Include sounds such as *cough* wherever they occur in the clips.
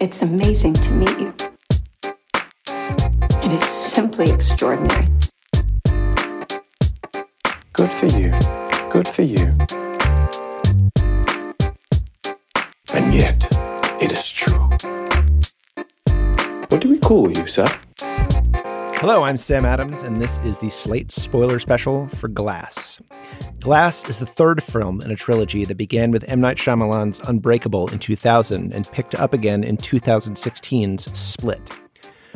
It's amazing to meet you. It is simply extraordinary. Good for you. Good for you. And yet, it is true. What do we call you, sir? Hello, I'm Sam Adams, and this is the Slate spoiler special for Glass. Glass is the third film in a trilogy that began with M. Night Shyamalan's Unbreakable in 2000 and picked up again in 2016's Split.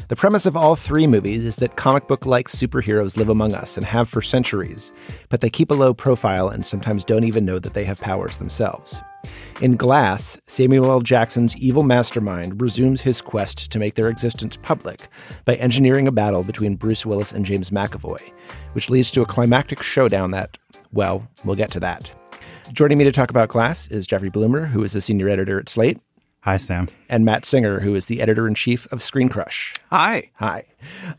The premise of all three movies is that comic book like superheroes live among us and have for centuries, but they keep a low profile and sometimes don't even know that they have powers themselves. In Glass, Samuel L. Jackson's evil mastermind resumes his quest to make their existence public by engineering a battle between Bruce Willis and James McAvoy, which leads to a climactic showdown that, well, we'll get to that. Joining me to talk about Glass is Jeffrey Bloomer, who is the senior editor at Slate. Hi, Sam. And Matt Singer, who is the editor in chief of Screen Crush. Hi. Hi.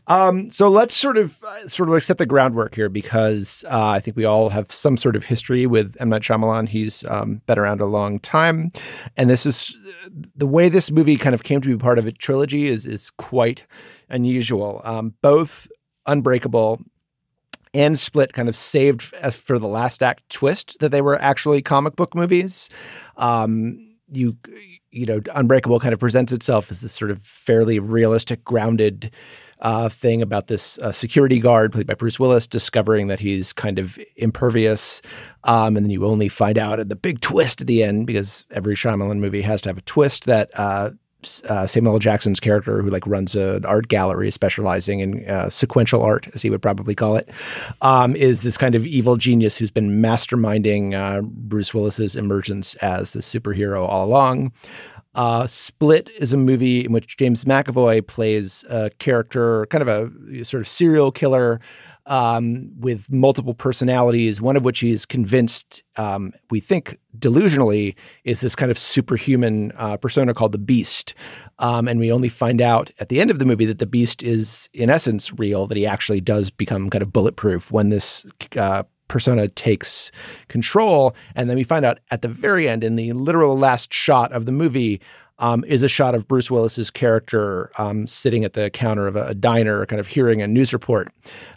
Um, so let's sort of uh, sort of like set the groundwork here because uh, I think we all have some sort of history with M Night Shyamalan. He's um, been around a long time, and this is the way this movie kind of came to be part of a trilogy is is quite unusual. Um, both Unbreakable and Split kind of saved as for the last act twist that they were actually comic book movies. Um, you you know unbreakable kind of presents itself as this sort of fairly realistic grounded uh, thing about this uh, security guard played by Bruce Willis discovering that he's kind of impervious, um, and then you only find out at the big twist at the end because every Shyamalan movie has to have a twist that uh, uh, Samuel L. Jackson's character, who like runs an art gallery specializing in uh, sequential art, as he would probably call it, um, is this kind of evil genius who's been masterminding uh, Bruce Willis's emergence as the superhero all along. Uh, Split is a movie in which James McAvoy plays a character, kind of a sort of serial killer um, with multiple personalities, one of which he's convinced, um, we think delusionally, is this kind of superhuman uh, persona called the Beast. Um, and we only find out at the end of the movie that the Beast is, in essence, real, that he actually does become kind of bulletproof when this uh, persona takes control. And then we find out at the very end, in the literal last shot of the movie, um, is a shot of Bruce Willis's character um, sitting at the counter of a, a, diner, kind of hearing a news report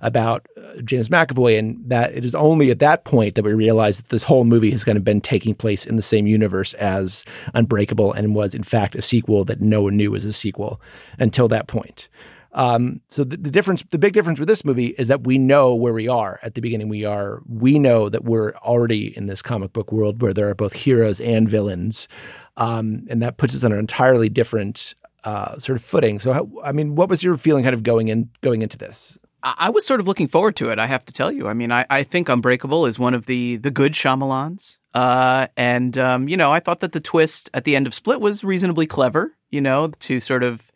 about uh, James McAvoy, and that it is only at that point that we realize that this whole movie has kind of been taking place in the same universe as Unbreakable, and was in fact a sequel that no one knew was a sequel until that point. Um, so the, the, difference, the big difference with this movie is that we know where we are at the beginning. We are, we know that we're already in this comic book world where there are both heroes and villains, um, and that puts us on an entirely different uh, sort of footing. So, how, I mean, what was your feeling kind of going in going into this? I was sort of looking forward to it. I have to tell you. I mean, I, I think Unbreakable is one of the the good Shyamalans. Uh, and um, you know, I thought that the twist at the end of Split was reasonably clever. You know, to sort of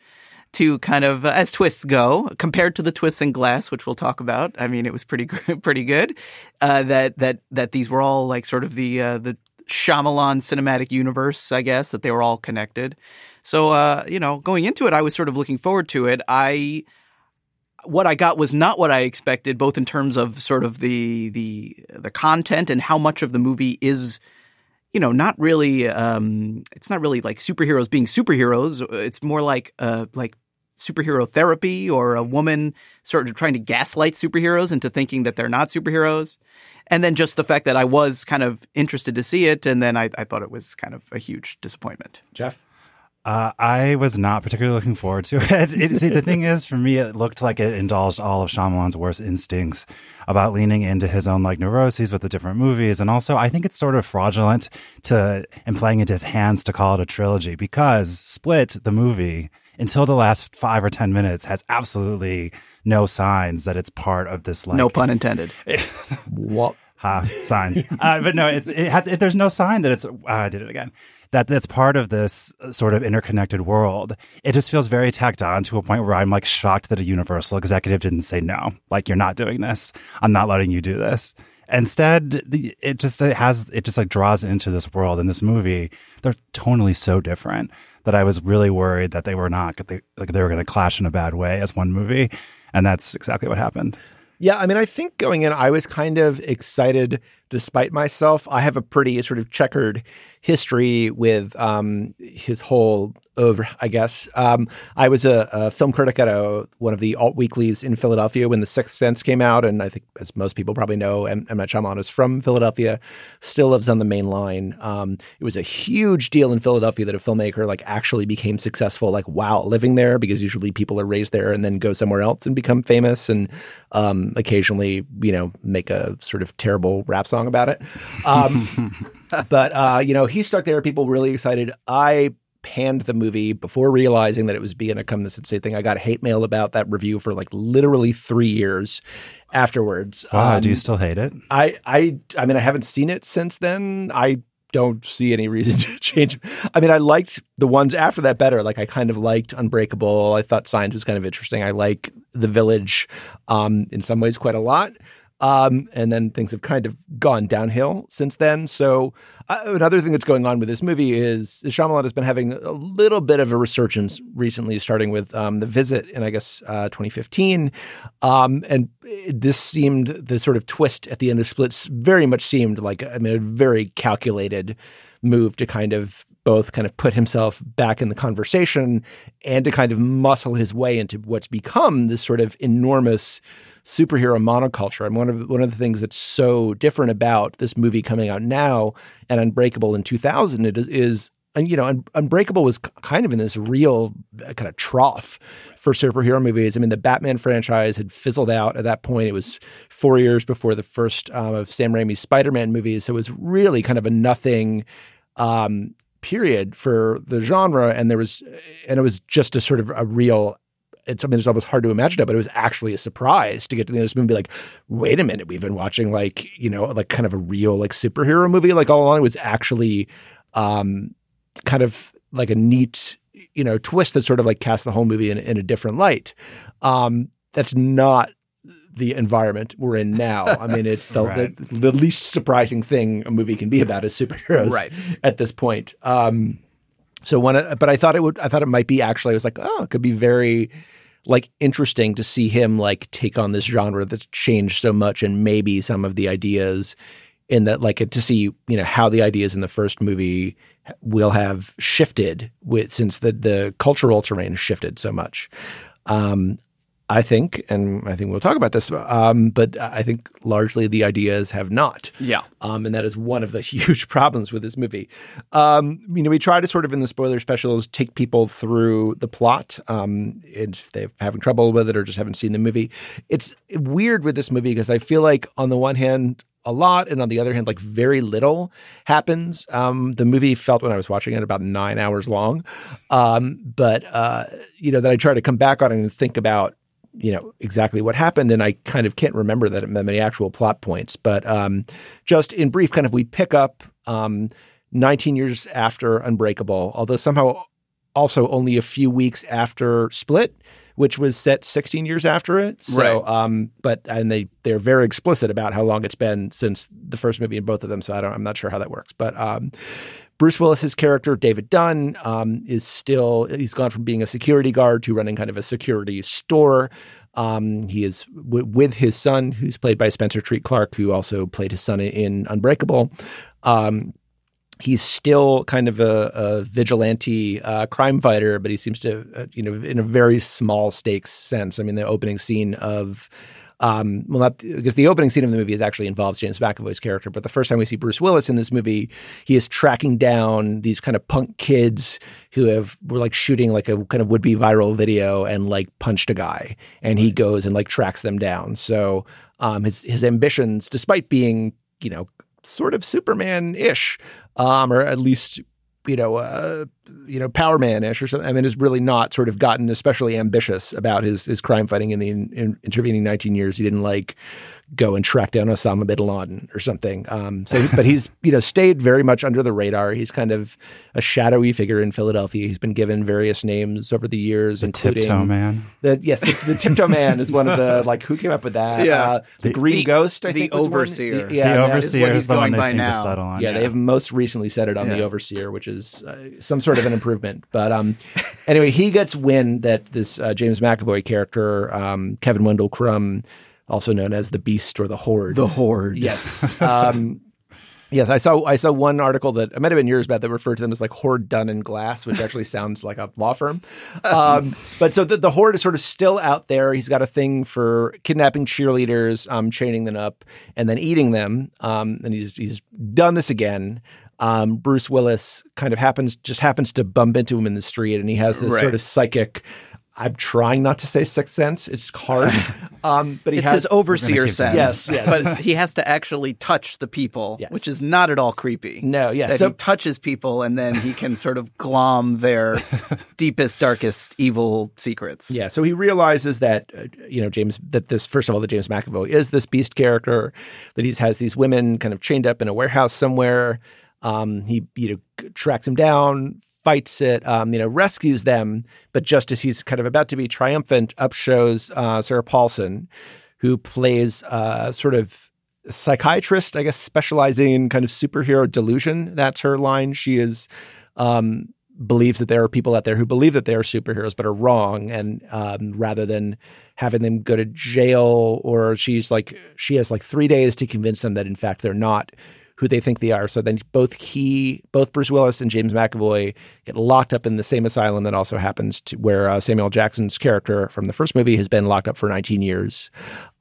to kind of uh, as twists go compared to the twists in Glass, which we'll talk about. I mean, it was pretty *laughs* pretty good. Uh, that that that these were all like sort of the uh, the Shyamalan cinematic universe, I guess that they were all connected. So uh, you know, going into it, I was sort of looking forward to it. I what I got was not what I expected, both in terms of sort of the the the content and how much of the movie is you know, not really. Um, it's not really like superheroes being superheroes. It's more like uh, like superhero therapy or a woman sort of trying to gaslight superheroes into thinking that they're not superheroes. And then just the fact that I was kind of interested to see it, and then I, I thought it was kind of a huge disappointment. Jeff. Uh, I was not particularly looking forward to *laughs* it. it. See, the thing is, for me, it looked like it indulged all of Shyamalan's worst instincts about leaning into his own like neuroses with the different movies, and also I think it's sort of fraudulent to and playing into his hands to call it a trilogy because Split, the movie, until the last five or ten minutes, has absolutely no signs that it's part of this. Like, no pun intended. *laughs* what Ha, signs. uh, but no, it's it has. It, there's no sign that it's. Uh, I did it again. That that's part of this sort of interconnected world. It just feels very tacked on to a point where I'm like shocked that a Universal executive didn't say no. Like you're not doing this. I'm not letting you do this. Instead, the, it just it has it just like draws into this world in this movie. They're tonally so different that I was really worried that they were not they, like they were going to clash in a bad way as one movie, and that's exactly what happened. Yeah, I mean, I think going in, I was kind of excited despite myself. I have a pretty sort of checkered history with um, his whole over, I guess. Um, I was a, a, film critic at a, one of the alt weeklies in Philadelphia when The Sixth Sense came out. And I think, as most people probably know, M. Night Shyamalan is from Philadelphia, still lives on the main line. Um, it was a huge deal in Philadelphia that a filmmaker like actually became successful, like while living there, because usually people are raised there and then go somewhere else and become famous and um, occasionally, you know, make a sort of terrible rap song about it. Um, *laughs* but uh, you know, he stuck there. People really excited. I panned the movie before realizing that it was being a come this insane thing. I got hate mail about that review for like literally three years afterwards. Wow, um, do you still hate it? I, I, I mean, I haven't seen it since then. I don't see any reason *laughs* to change. I mean, I liked the ones after that better. Like I kind of liked Unbreakable. I thought Signs was kind of interesting. I like The Village, um, in some ways quite a lot. Um, and then things have kind of gone downhill since then. So uh, another thing that's going on with this movie is Shyamalan has been having a little bit of a resurgence recently, starting with um, The Visit in I guess uh, 2015, um, and this seemed the sort of twist at the end of Splits very much seemed like I mean a very calculated move to kind of both kind of put himself back in the conversation and to kind of muscle his way into what's become this sort of enormous superhero monoculture. And one of one of the things that's so different about this movie coming out now and Unbreakable in 2000 it is, is and you know, Un- Unbreakable was kind of in this real uh, kind of trough for superhero movies. I mean, the Batman franchise had fizzled out at that point. It was four years before the first um, of Sam Raimi's Spider-Man movies, so it was really kind of a nothing um, period for the genre. And there was, and it was just a sort of a real it's something that's almost hard to imagine it, but it was actually a surprise to get to the end of this movie and be like, wait a minute, we've been watching like, you know, like kind of a real like superhero movie. Like all along it was actually um kind of like a neat, you know, twist that sort of like cast the whole movie in, in a different light. Um that's not the environment we're in now. I mean, it's *laughs* the, right. the, the least surprising thing a movie can be about is superheroes right. at this point. Um, so when, but I thought it would, I thought it might be actually, I was like, oh, it could be very like interesting to see him like take on this genre that's changed so much and maybe some of the ideas in that like to see you know how the ideas in the first movie will have shifted with since the the cultural terrain has shifted so much. Um, I think, and I think we'll talk about this, um, but I think largely the ideas have not. Yeah. Um, and that is one of the *laughs* huge problems with this movie. Um, you know, we try to sort of in the spoiler specials take people through the plot um, if they're having trouble with it or just haven't seen the movie. It's weird with this movie because I feel like on the one hand, a lot, and on the other hand, like very little happens. Um, the movie felt when I was watching it about nine hours long, um, but uh, you know that I try to come back on it and think about you know exactly what happened, and I kind of can't remember that many actual plot points. But um, just in brief, kind of we pick up um, 19 years after Unbreakable, although somehow also only a few weeks after Split, which was set 16 years after it. So, right. um, but and they they're very explicit about how long it's been since the first movie in both of them. So I don't, I'm not sure how that works, but um, Bruce Willis's character, David Dunn, um, is still, he's gone from being a security guard to running kind of a security store. Um, he is w- with his son, who's played by Spencer Treat Clark, who also played his son in Unbreakable. Um, he's still kind of a, a vigilante uh, crime fighter, but he seems to, uh, you know, in a very small stakes sense. I mean, the opening scene of um, well, not because the opening scene of the movie is actually involves James McAvoy's character, but the first time we see Bruce Willis in this movie, he is tracking down these kind of punk kids who have were like shooting like a kind of would be viral video and like punched a guy, and he goes and like tracks them down. So um, his his ambitions, despite being you know sort of Superman ish, um, or at least you know, uh, you know, Power Man-ish or something. I mean, has really not sort of gotten especially ambitious about his his crime fighting in the in, in intervening 19 years. He didn't like go and track down Osama bin Laden or something. Um, so, but he's you know stayed very much under the radar. He's kind of a shadowy figure in Philadelphia. He's been given various names over the years, The including Tiptoe Man. The, yes, the, the Tiptoe Man is one of the *laughs* like who came up with that? Yeah. uh, the, The- Green the- Ghost. I the think was one. Overseer. Yeah, the overseer is, he's the one they by seem to settle on. yeah, they have most recently said it on the Overseer, which is uh, some sort of an improvement. But um, anyway, he gets wind that this uh, James McAvoy character, um, Kevin Wendell Crumb, also known as the Beast or the Horde. The Horde. Yes. *laughs* Um, yes, I saw I saw one article that it might have been years back that referred to them as like Horde Dunn and Glass, which actually *laughs* sounds like a law firm. Um, but so the, the Horde is sort of still out there. He's got a thing for kidnapping cheerleaders, um, chaining them up, and then eating them. Um, and he's he's done this again. Um, Bruce Willis kind of happens just happens to bump into him in the street, and he has this Right. sort of psychic. I'm trying not to say sixth sense. It's hard, *laughs* um, but he It's has his overseer sense. Yes, yes. But he has to actually touch the people, Yes. which is not at all creepy. No, yeah, That so- he touches people and then he can sort of glom their *laughs* deepest, darkest evil secrets. Yeah, so he realizes that uh, you know James that this first of all that James McAvoy is this beast character that he has these women kind of chained up in a warehouse somewhere. Um, he you know tracks him down, fights it, um, you know rescues them, but just as he's kind of about to be triumphant, up shows uh, Sarah Paulson, who plays uh, sort of psychiatrist, I guess, specializing in kind of superhero delusion. That's her line. She is um, believes that there are people out there who believe that they are superheroes but are wrong, and um, rather than having them go to jail, or she's like she has like three days to convince them that in fact they're not who they think they are. So then both he, both Bruce Willis and James McAvoy get locked up in the same asylum that also happens to where uh, Samuel Jackson's character from the first movie has been locked up for 19 years.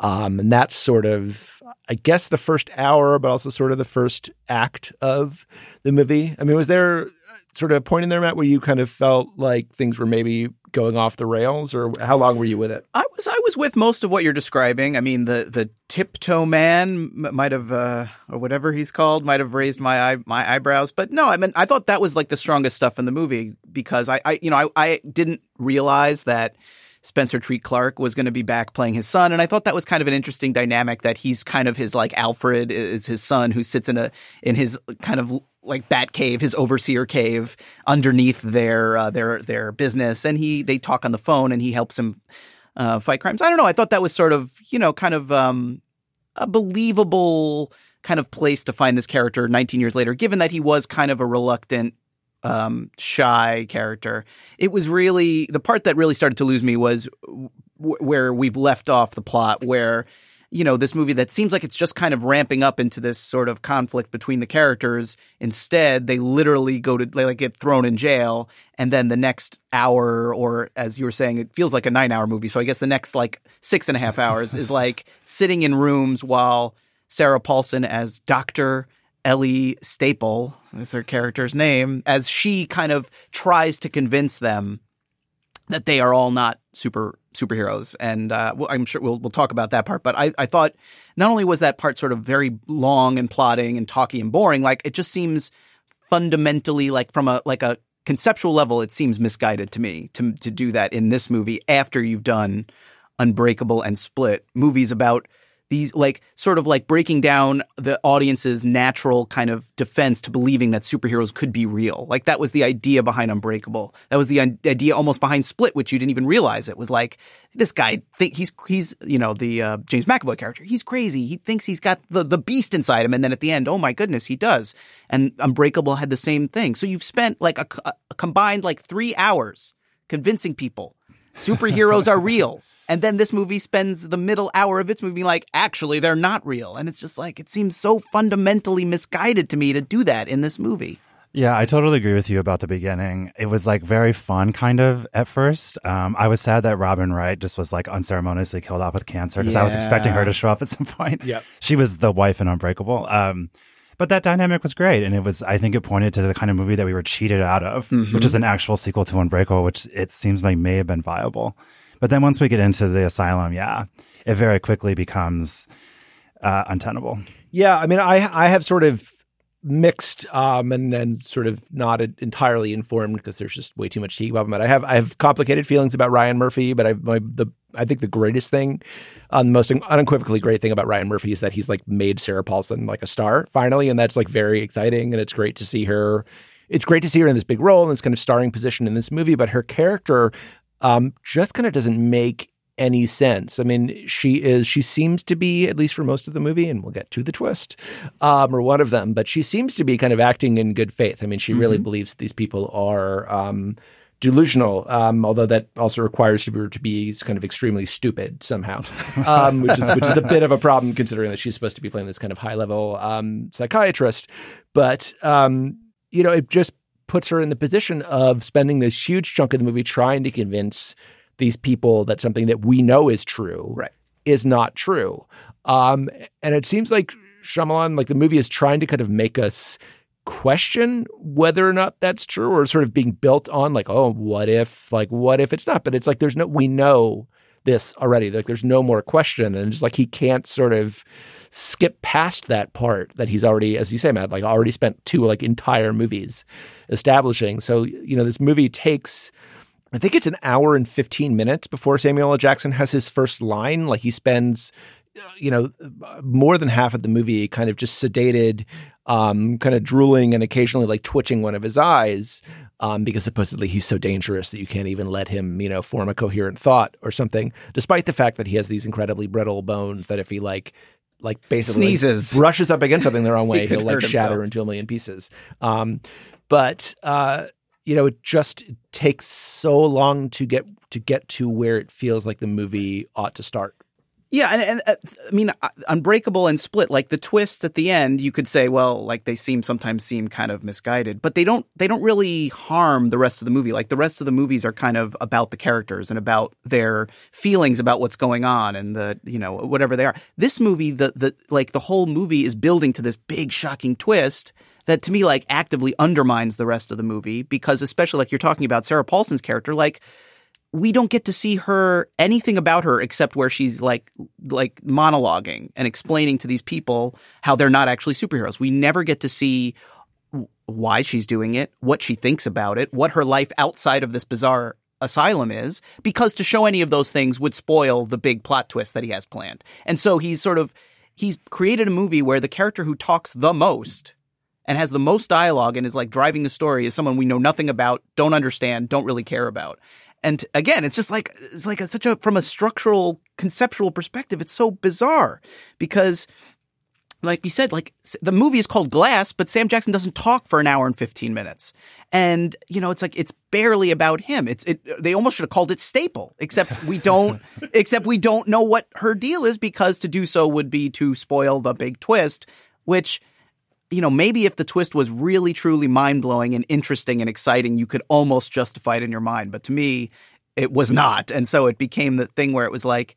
Um, and that's sort of, I guess, the first hour, but also sort of the first act of the movie. I mean, was there sort of a point in there, Matt, where you kind of felt like things were maybe going off the rails, or how long were you with it? I was I was with most of what you're describing. I mean, the the tiptoe man might have uh, or whatever he's called might have raised my eye, my eyebrows, but no, I mean, I thought that was like the strongest stuff in the movie because I, I you know I, I didn't realize that Spencer Treat Clark was going to be back playing his son, and I thought that was kind of an interesting dynamic that he's kind of his like Alfred is his son who sits in a in his kind of like bat cave, his overseer cave underneath their uh, their their business, and he they talk on the phone, and he helps him uh, fight crimes. I don't know. I thought that was sort of you know kind of um, a believable kind of place to find this character 19 years later, given that he was kind of a reluctant, um, shy character. It was really the part that really started to lose me was w- where we've left off the plot, where you know this movie that seems like it's just kind of ramping up into this sort of conflict between the characters. Instead, they literally go to they like get thrown in jail, and then the next hour, or as you were saying, it feels like a nine-hour movie. So I guess the next like six and a half hours is like *laughs* sitting in rooms while Sarah Paulson as Doctor Ellie Staple is her character's name, as she kind of tries to convince them that they are all not super superheroes. And uh, I'm sure we'll we'll talk about that part. But I, I thought not only was that part sort of very long and plotting and talky and boring, like it just seems fundamentally like from a like a conceptual level, it seems misguided to me to to do that in this movie after you've done Unbreakable and Split, movies about these like sort of like breaking down the audience's natural kind of defense to believing that superheroes could be real. Like that was the idea behind Unbreakable. That was the idea almost behind Split, which you didn't even realize. It was like this guy think he's he's you know the uh, James McAvoy character. He's crazy. He thinks he's got the the beast inside him, and then at the end, oh my goodness, he does. And Unbreakable had the same thing. So you've spent like a, a combined like three hours convincing people superheroes are real. And then this movie spends the middle hour of its movie being like, actually, they're not real. And it's just like, it seems so fundamentally misguided to me to do that in this movie. Yeah, I totally agree with you about the beginning. It was like very fun, kind of at first. Um, I was sad that Robin Wright just was like unceremoniously killed off with cancer because I was expecting her to show up at some point. Yep. she was the wife in Unbreakable. Um, but that dynamic was great, and it was. I think it pointed to the kind of movie that we were cheated out of, which is an actual sequel to Unbreakable, which it seems like may have been viable. But then once we get into the asylum, yeah, it very quickly becomes uh, untenable. Yeah, I mean, I I have sort of mixed um, and and sort of not entirely informed because there's just way too much to about. But I have I have complicated feelings about Ryan Murphy, but I my the I think the greatest thing, um, the most unequivocally great thing about Ryan Murphy is that he's like made Sarah Paulson like a star finally, and that's like very exciting, and it's great to see her. It's great to see her in this big role in this kind of starring position in this movie, but her character um, just kind of doesn't make any sense. I mean, she is, she seems to be, at least for most of the movie, and we'll get to the twist, um, or one of them, but she seems to be kind of acting in good faith. I mean, she mm-hmm. really believes these people are, um, delusional, um, although that also requires her to be kind of extremely stupid somehow, *laughs* um, which is which is a bit of a problem considering that she's supposed to be playing this kind of high level um, psychiatrist. But um, you know, it just puts her in the position of spending this huge chunk of the movie trying to convince these people that something that we know is true right. is not true. Um, and it seems like Shyamalan, like the movie, is trying to kind of make us question whether or not that's true, or sort of being built on like, oh, what if, like, what if it's not? But it's like there's no, we know this already. Like there's no more question, and it's like he can't sort of skip past that part that he's already, as you say, Matt, like already spent two like entire movies establishing. So you know, this movie takes I think it's an hour and 15 minutes before Samuel L. Jackson has his first line. Like he spends, you know, more than half of the movie kind of just sedated, um, kind of drooling and occasionally like twitching one of his eyes um, because supposedly he's so dangerous that you can't even let him, you know, form a coherent thought or something, despite the fact that he has these incredibly brittle bones that if he like like basically sneezes, brushes up against something the wrong *laughs* way, he will like shatter himself. into a million pieces. Um, but uh, you know, it just takes so long to get to get to where it feels like the movie ought to start. Yeah, and, and uh, I mean, uh, Unbreakable and Split, like the twists at the end, you could say, well, like they seem sometimes seem kind of misguided, but they don't they don't really harm the rest of the movie. Like the rest of the movies are kind of about the characters and about their feelings about what's going on and the you know whatever they are. This movie, the the like the whole movie is building to this big shocking twist that to me like actively undermines the rest of the movie because especially like you're talking about Sarah Paulson's character like we don't get to see her anything about her except where she's like like monologuing and explaining to these people how they're not actually superheroes. We never get to see why she's doing it, what she thinks about it, what her life outside of this bizarre asylum is, because to show any of those things would spoil the big plot twist that he has planned. And so he's sort of he's created a movie where the character who talks the most and has the most dialogue and is like driving the story is someone we know nothing about, don't understand, don't really care about. And again, it's just like it's like a, such a from a structural conceptual perspective, it's so bizarre because like you said, like the movie is called Glass, but Sam Jackson doesn't talk for an hour and 15 minutes. And, you know, it's like, it's barely about him. It's, it, they almost should have called it Staple, except we don't, *laughs* except we don't know what her deal is because to do so would be to spoil the big twist, which you know, maybe if the twist was really truly mind blowing and interesting and exciting, you could almost justify it in your mind. But to me, it was not. And so it became the thing where it was like,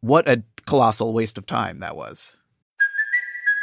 what a colossal waste of time that was.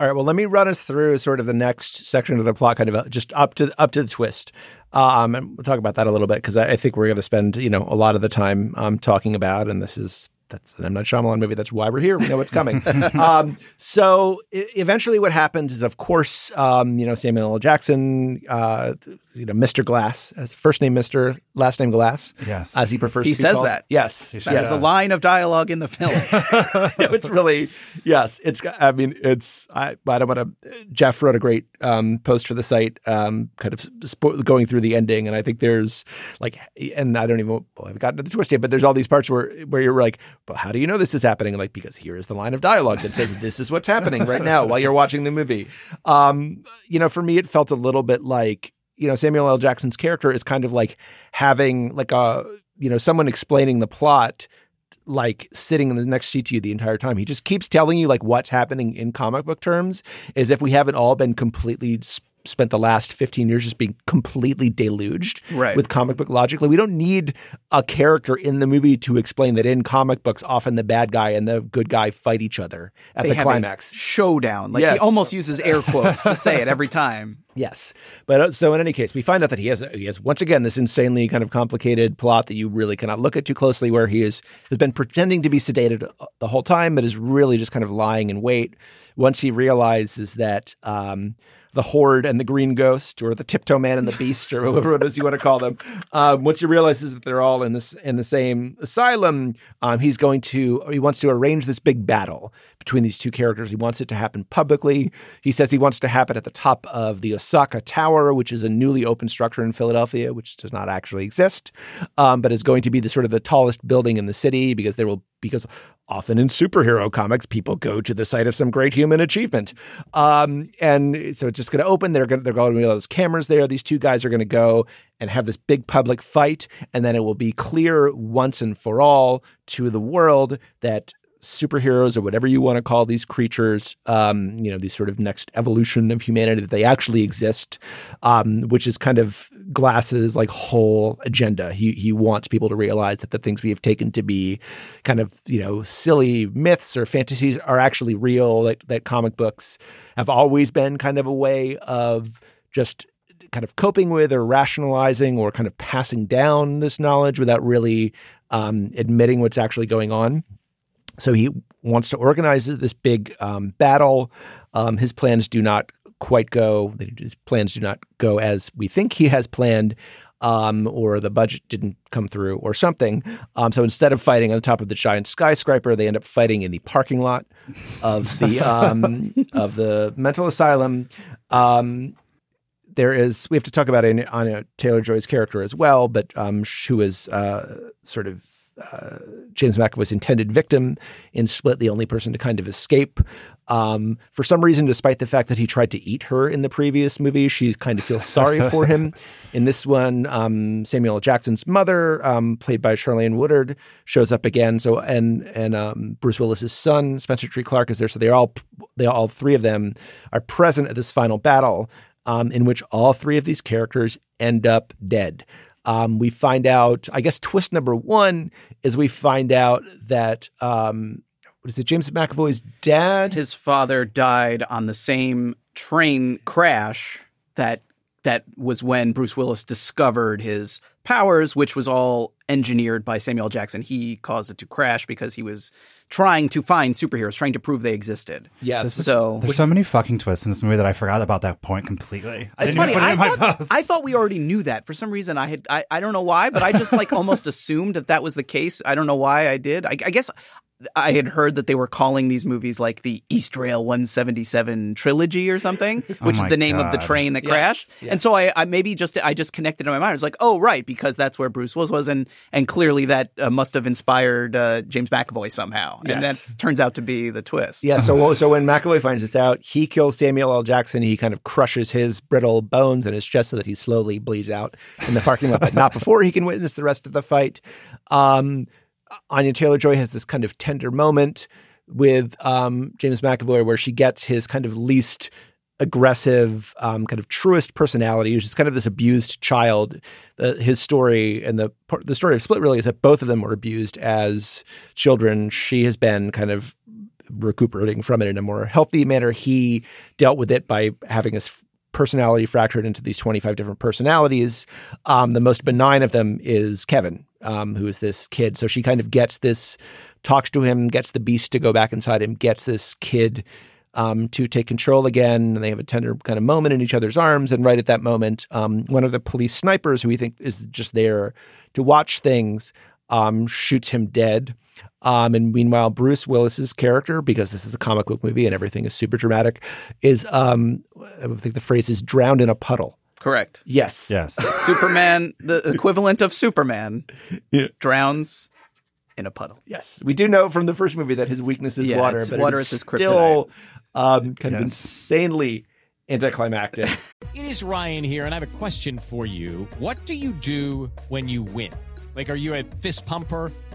All right. Well, let me run us through sort of the next section of the plot, kind of a, just up to up to the twist, um, and we'll talk about that a little bit because I, I, think we're going to spend you know a lot of the time um, talking about, and this is that's an M Night Shyamalan movie. That's why we're here. We know what's coming. *laughs* um, so I- eventually, what happens is, of course, um, you know Samuel L. Jackson, uh, you know Mr. Glass, as first name Mr. Last name Glass. Yes, as he prefers. He says called. that. Yes, That yes. is a line of dialogue in the film. no, *laughs* it's really yes. It's I mean it's I I don't want to. Jeff wrote a great um, post for the site, um, kind of spo- going through the ending, and I think there's like, and I don't even well, I've gotten to the twist yet, but there's all these parts where where you're like, but how do you know this is happening? Like because here is the line of dialogue that says this is what's happening right now while you're watching the movie. Um, you know, for me, it felt a little bit like you know Samuel L. Jackson's character is kind of like having like a you know someone explaining the plot like sitting in the next seat to you the entire time. He just keeps telling you like what's happening in comic book terms, as if we haven't all been completely sp- spent the last 15 years just being completely deluged Right. with comic book logic. We don't need a character in the movie to explain that in comic books, often the bad guy and the good guy fight each other at They the climax. showdown. Like Yes. he almost uses air *laughs* quotes to say it every time. Yes, but uh, so in any case, we find out that he has he has once again this insanely kind of complicated plot that you really cannot look at too closely, where he is has been pretending to be sedated uh, the whole time, but is really just kind of lying in wait. Once he realizes that um, the Horde and the Green Ghost, or the Tiptoe Man and the Beast, or whatever it is you want to call them, um, once he realizes that they're all in this in the same asylum, um, he's going to he wants to arrange this big battle between these two characters. He wants it to happen publicly. He says he wants to happen at the top of the Osaka Tower, which is a newly open structure in Philadelphia, which does not actually exist, um, but is going to be the sort of the tallest building in the city because there will because often in superhero comics people go to the site of some great human achievement, um, and so it's just going to open. They're going they're going to be all those cameras there. These two guys are going to go and have this big public fight, and then it will be clear once and for all to the world that superheroes or whatever you want to call these creatures, um, you know, these sort of next evolution of humanity, that they actually exist, um, which is kind of Glass's like whole agenda. He he wants people to realize that the things we have taken to be kind of you know silly myths or fantasies are actually real. That that comic books have always been kind of a way of just kind of coping with or rationalizing or kind of passing down this knowledge without really um, admitting what's actually going on. So he wants to organize this big um, battle. Um, his plans do not quite go. His plans do not go as we think he has planned, um, or the budget didn't come through, or something. Um, so instead of fighting on the top of the giant skyscraper, they end up fighting in the parking lot of the um, *laughs* of the mental asylum. Um, there is we have to talk about Anya Taylor Joy's character as well, but um, who is uh, sort of uh, James McAvoy's intended victim in Split, the only person to kind of escape. Um, for some reason, despite the fact that he tried to eat her in the previous movie, she kind of feels sorry *laughs* for him. In this one, um, Samuel L. Jackson's mother, um, played by Charlene Woodard, shows up again. So and and um, Bruce Willis's son, Spencer Treat Clark, is there. So they're all they all three of them are present at this final battle, um, in which all three of these characters end up dead. Um, we find out, I guess, twist number one is we find out that um, what is it, James McAvoy's dad? His father died on the same train crash that that was when Bruce Willis discovered his powers, which was all engineered by Samuel Jackson. He caused it to crash because he was trying to find superheroes, trying to prove they existed. Yes. So There's so many fucking twists in this movie that I forgot about that point completely. I it's funny. it I thought. I thought we already knew that. For some reason, I had I, I don't know why, but I just like almost *laughs* assumed that that was the case. I don't know why I did. I, I guess I had heard that they were calling these movies like the East Rail 177 trilogy or something, *laughs* oh which is the name of the train that Yes, crashed. yes. And so I, I maybe just I just connected in my mind. I was like, oh right, because that's where Bruce Willis was, and and clearly that uh, must have inspired uh, James McAvoy somehow. And that turns out to be the twist. Yeah, so so when McAvoy finds this out, he kills Samuel L. Jackson. He kind of crushes his brittle bones in his chest so that he slowly bleeds out in the parking lot, but not before he can witness the rest of the fight. Um, Anya Taylor Joy has this kind of tender moment with um, James McAvoy where she gets his kind of least aggressive, um, kind of truest personality, which is kind of this abused child. Uh, his story and the the story of Split really is that both of them were abused as children. She has been kind of recuperating from it in a more healthy manner. He dealt with it by having his personality fractured into these 25 different personalities. Um, the most benign of them is Kevin, um, who is this kid. So she kind of gets this, talks to him, gets the beast to go back inside him, gets this kid um, to take control again. And they have a tender kind of moment in each other's arms. And right at that moment, um, one of the police snipers, who we think is just there to watch things, um, shoots him dead. Um, and meanwhile, Bruce Willis's character, because this is a comic book movie and everything is super dramatic, is um, I think the phrase is drowned in a puddle. Correct. Yes. yes. Superman, the equivalent of Superman, *laughs* Yeah. drowns in a puddle. Yes. We do know from the first movie that his weakness is Yeah, water, but water is, his still um, kind of insanely anticlimactic. *laughs* It is Ryan here, and I have a question for you. What do you do when you win? Like, are you a fist pumper?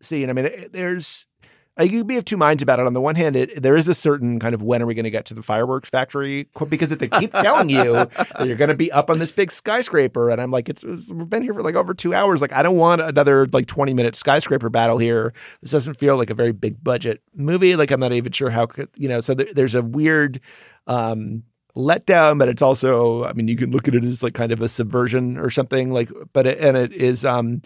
scene? I mean, it- there's I you could be of two minds about it. On the one hand, it, there is a certain kind of when are we going to get to the fireworks factory because they keep *laughs* telling you that you're going to be up on this big skyscraper, and I'm like, it's, it's we've been here for like over two hours. Like, I don't want another like 20 minute skyscraper battle here. This doesn't feel like a very big budget movie. Like, I'm not even sure how could you know. So there, there's a weird. Um, letdown, but it's also, I mean, you can look at it as like kind of a subversion or something like, but it, and it is, um,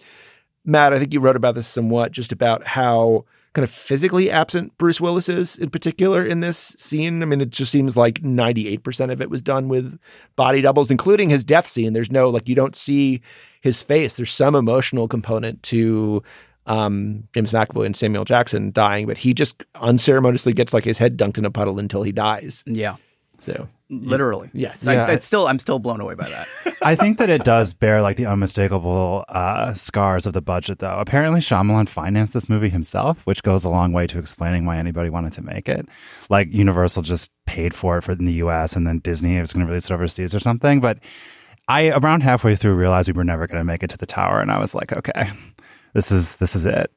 Matt, I think you wrote about this somewhat just about how kind of physically absent Bruce Willis is in particular in this scene. I mean, it just seems like 98% of it was done with body doubles, including his death scene. There's no, like, you don't see his face. There's some emotional component to um, James McAvoy and Samuel Jackson dying, but he just unceremoniously gets like his head dunked in a puddle until he dies. Yeah. So Literally. Yes. I, it's still, I'm still blown away by that. *laughs* I think that it does bear like the unmistakable uh, scars of the budget, though. Apparently, Shyamalan financed this movie himself, which goes a long way to explaining why anybody wanted to make it. Like Universal just paid for it for in the U.S. and then Disney was going to release it overseas or something. But I around halfway through realized we were never going to make it to the tower, and I was like, okay, this is this is it.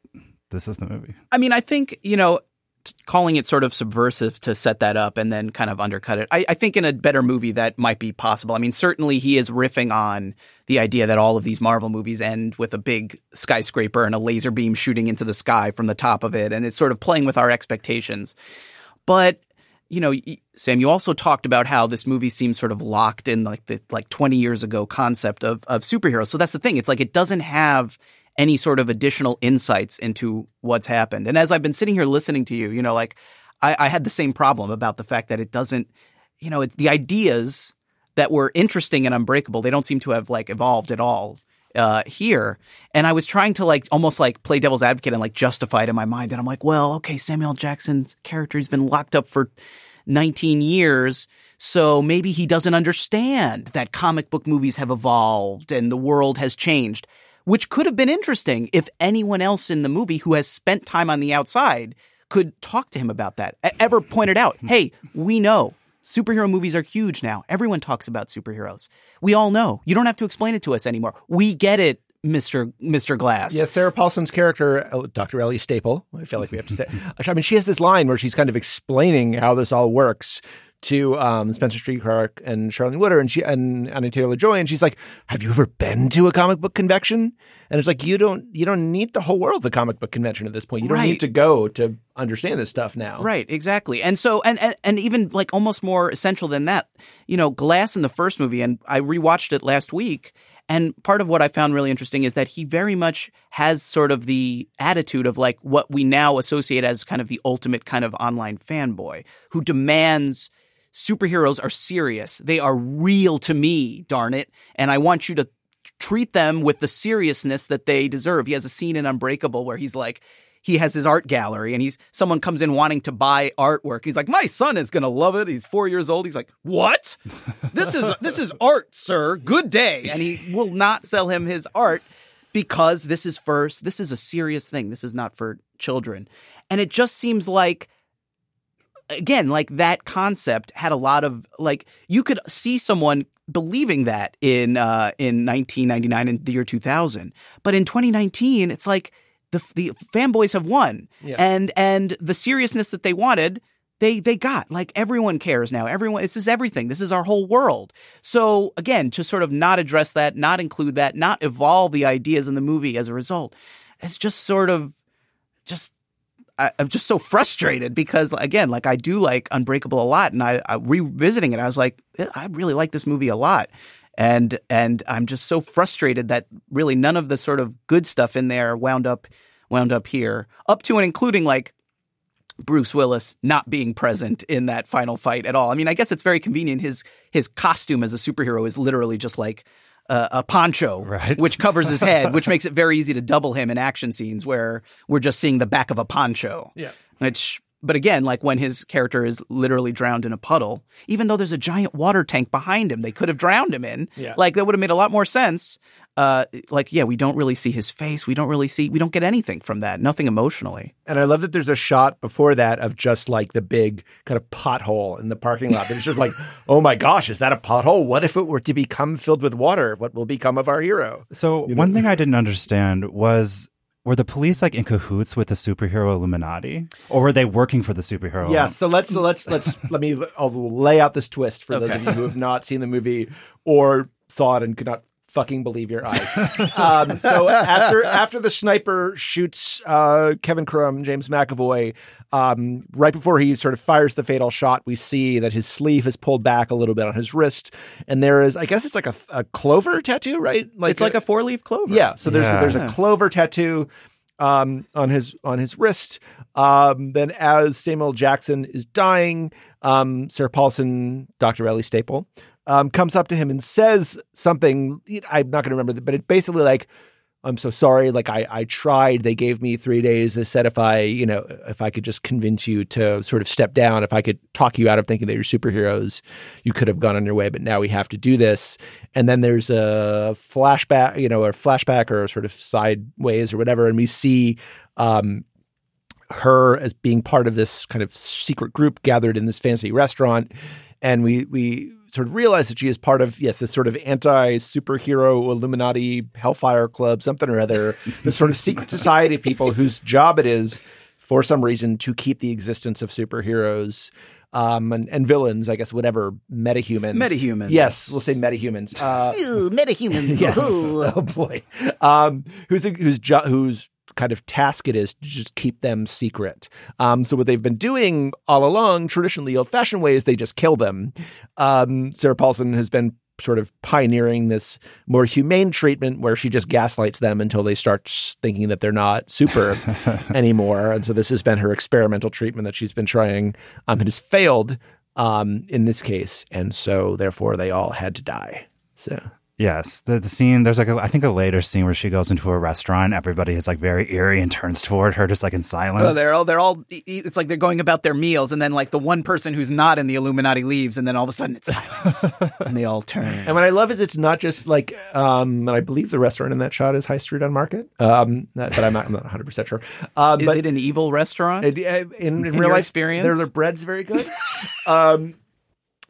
This is the movie. I mean, I think, you know, t- calling it sort of subversive to set that up and then kind of undercut it. I, I think in a better movie that might be possible. I mean, certainly he is riffing on the idea that all of these Marvel movies end with a big skyscraper and a laser beam shooting into the sky from the top of it. And it's sort of playing with our expectations. But you know, Sam, you also talked about how this movie seems sort of locked in like the like 20 years ago concept of of superheroes. So that's the thing. It's like it doesn't have any sort of additional insights into what's happened. And as I've been sitting here listening to you, you know, like I, I had the same problem about the fact that it doesn't, you know, the ideas that were interesting and unbreakable. They don't seem to have like evolved at all uh, here. And I was trying to like almost like play devil's advocate and like justify it in my mind. And I'm like, well, okay, Samuel Jackson's character has been locked up for 19 years. So maybe he doesn't understand that comic book movies have evolved and the world has changed, which could have been interesting if anyone else in the movie who has spent time on the outside could talk to him about that. Ever pointed out, hey, we know superhero movies are huge now. Everyone talks about superheroes. We all know. You don't have to explain it to us anymore. We get it, Mr. Mr. Glass. Yeah, Sarah Paulson's character, Dr. Ellie Staple, I feel like we have to say. *laughs* I mean, she has this line where she's kind of explaining how this all works to um, Spencer Treat Clark and Charlene Woodard and she and Anya Taylor Joy, and she's like, "Have you ever been to a comic book convention?" And it's like you don't you don't need the whole world's the comic book convention at this point. You don't Right. need to go to understand this stuff now. Right, exactly. And so and, and and even like almost more essential than that, you know, Glass in the first movie and I rewatched it last week and part of what I found really interesting is that he very much has sort of the attitude of like what we now associate as kind of the ultimate kind of online fanboy who demands superheroes are serious. They are real to me, darn it. And I want you to treat them with the seriousness that they deserve. He has a scene in Unbreakable where he's like, he has his art gallery and he's someone comes in wanting to buy artwork. He's like, my son is gonna love it. He's four years old. He's like, what? This is *laughs* this is art, sir. Good day. And he will not sell him his art because this is first. This is a serious thing. This is not for children. And it just seems like again, like that concept had a lot of like you could see someone believing that in uh, in 1999 in the year 2000, but in 2019, it's like the the fanboys have won, Yeah. and and the seriousness that they wanted. They they got like everyone cares now. Everyone this is everything. This is our whole world. So again, to sort of not address that, not include that, not evolve the ideas in the movie as a result, it's just sort of just I, I'm just so frustrated because again, like I do like Unbreakable a lot, and I, I revisiting it, I was like, I really like this movie a lot, and and I'm just so frustrated that really none of the sort of good stuff in there wound up wound up here, up to and including like Bruce Willis not being present in that final fight at all. I mean, I guess it's very convenient. His his costume as a superhero is literally just like uh, a poncho, Right. which covers his head, which *laughs* makes it very easy to double him in action scenes where we're just seeing the back of a poncho. Yeah. Which, but again, like when his character is literally drowned in a puddle, even though there's a giant water tank behind him, they could have drowned him in. Yeah. Like that would have made a lot more sense. Uh, like, yeah, we don't really see his face. We don't really see, we don't get anything from that. Nothing emotionally. And I love that there's a shot before that of just like the big kind of pothole in the parking lot. It's just like, *laughs* oh my gosh, is that a pothole? What if it were to become filled with water? What will become of our hero? So one thing I didn't understand was were the police like in cahoots with the superhero Illuminati, or were they working for the superhero? Yeah, so let's so let's let's *laughs* let me I'll lay out this twist for those of you who have not seen the movie or saw it and could not fucking believe your eyes. um, so after after the sniper shoots uh, Kevin Crumb, James McAvoy, um, right before he sort of fires the fatal shot, we see that his sleeve is pulled back a little bit on his wrist, and there is I guess it's like a, a clover tattoo, right? Like it's like a four leaf clover. yeah. So there's Yeah. there's a clover tattoo um, on his on his wrist. Um, then as Samuel Jackson is dying, um, Sarah Paulson, Dr. Ellie Staple, um, comes up to him and says something. I'm not going to remember, but it's basically like. I'm so sorry. Like I, I tried. They gave me three days. They said if I, you know, if I could just convince you to sort of step down, if I could talk you out of thinking that you're superheroes, you could have gone on your way. But now we have to do this. And then there's a flashback, you know, a flashback or sort of sideways or whatever, and we see um, her as being part of this kind of secret group gathered in this fancy restaurant. And we we sort of realize that she is part of yes this sort of anti superhero Illuminati Hellfire Club something or other this sort of secret *laughs* society of people whose job it is for some reason to keep the existence of superheroes um, and, and villains I guess whatever metahumans Metahumans. yes we'll say metahumans uh, Ooh, metahumans. *laughs* Yes. Oh boy. Um, who's who's jo- whose kind of task it is to just keep them secret. Um, so what they've been doing all along, traditionally old-fashioned way, is they just kill them. Um, Sarah Paulson has been sort of pioneering this more humane treatment where she just gaslights them until they start thinking that they're not super *laughs* anymore. And so this has been her experimental treatment that she's been trying. Um, it has failed um, in this case, and so therefore they all had to die. So Yes, the, the scene. There's like a, I think a later scene where she goes into a restaurant. Everybody is like very eerie and turns toward her, just like in silence. Oh, they're all they're all. It's like they're going about their meals, and then like the one person who's not in the Illuminati leaves, and then all of a sudden it's silence, *laughs* and they all turn. And what I love is it's not just like, um, and I believe the restaurant in that shot is High Street on Market, um, but I'm not, I'm not 100 percent sure. Um, Is but it an evil restaurant? it- uh, in, in, in real your life experience? their, their bread's very good. *laughs* um,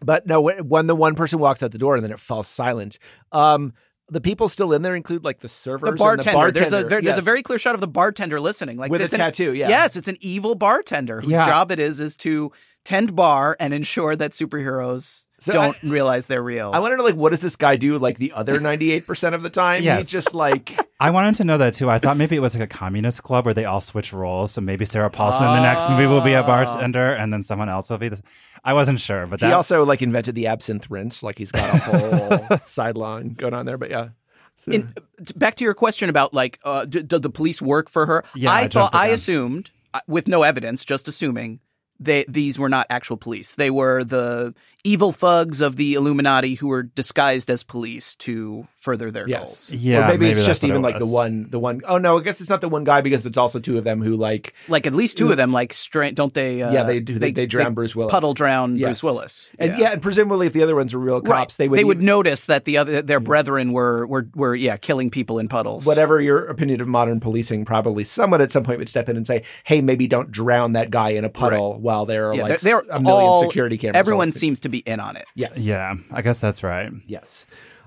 but no, when when the one person walks out the door and then it falls silent, um, the people still in there include like the servers, the and bartender. There's a bartender. there, there's a very clear shot of the bartender listening, like With a it's an- tattoo, yeah. Yes, it's an evil bartender whose Yeah. job it is is to tend bar and ensure that superheroes So don't I- realize they're real. I want to know like what does this guy do like the other 98 percent of the time? Yes. He's just like I wanted to know that too. I thought maybe it was like a communist club where they all switch roles. So maybe Sarah Paulson in the next movie will be a bartender, and then someone else will be. The, I wasn't sure, but he also like invented the absinthe rinse. Like he's got a whole *laughs* sideline going on there. But yeah. So- In, back to your question about like, uh, d- does the police work for her? Yeah, I I thought I assumed, uh, with no evidence, just assuming they these were not actual police. They were the evil thugs of the Illuminati who were disguised as police to further their Yes. goals. Yeah, Or maybe, maybe it's just what it even like the one, the one oh no, I guess it's not the one guy because it's also two of them who like, Like at least two of them, like stra- don't they? Uh, Yeah, they do. They- they drown Bruce Willis. Puddle drown Yes. Bruce Willis. and yeah. and presumably if the other ones were real cops, they would, they would notice that the other their brethren were were were yeah killing people in puddles. whatever your opinion of modern policing, probably someone at some point would step in and say, "Hey, maybe don't drown that guy in a puddle while there are Yeah, like they're, they're a million all, security cameras." Everyone seems to be in on it. yes, yeah, I guess that's right. yes.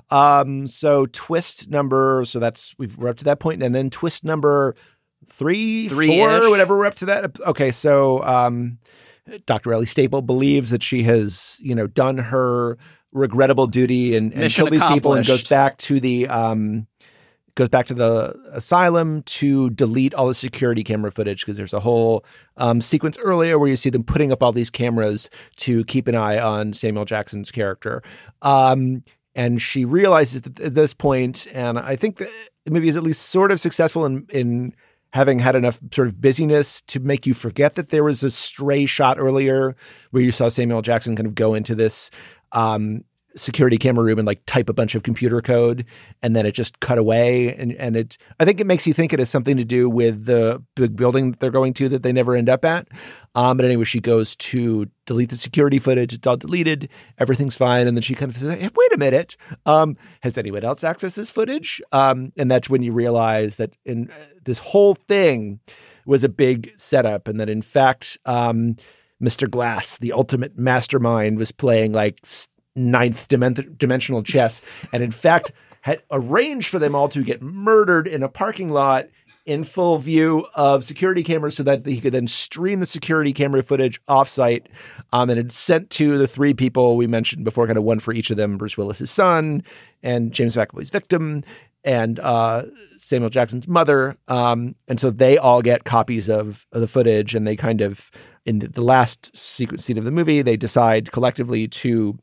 Um, so twist number, so that's we've we're up to that point, and then twist number three, Three-ish. four, whatever we're up to that. Okay, so um, Dr. Ellie Staple believes that she has, you know, done her regrettable duty and, and Mission killed these people, and goes back to the um, goes back to the asylum to delete all the security camera footage because there's a whole um, sequence earlier where you see them putting up all these cameras to keep an eye on Samuel Jackson's character. Um, and she realizes that at this point, and I think the movie is at least sort of successful in in having had enough sort of busyness to make you forget that there was a stray shot earlier where you saw Samuel Jackson kind of go into this um, security camera room and like type a bunch of computer code and then it just cut away and and it I think it makes you think it has something to do with the big building they're going to that they never end up at. Um, but anyway, she goes to delete the security footage. It's all deleted. Everything's fine. And then she kind of says, hey, "Wait a minute. Um, has anyone else accessed this footage?" Um, and that's when you realize that in uh, this whole thing was a big setup, and that in fact, um, Mr. Glass, the ultimate mastermind, was playing like ninth dimen- dimensional chess, and in fact had arranged for them all to get murdered in a parking lot in full view of security cameras so that he could then stream the security camera footage offsite um, and had sent to the three people we mentioned before, kind of one for each of them Bruce Willis's son and James McAvoy's victim and uh, Samuel Jackson's mother. Um, and so they all get copies of, of the footage and they kind of, in the last sequence scene of the movie, they decide collectively to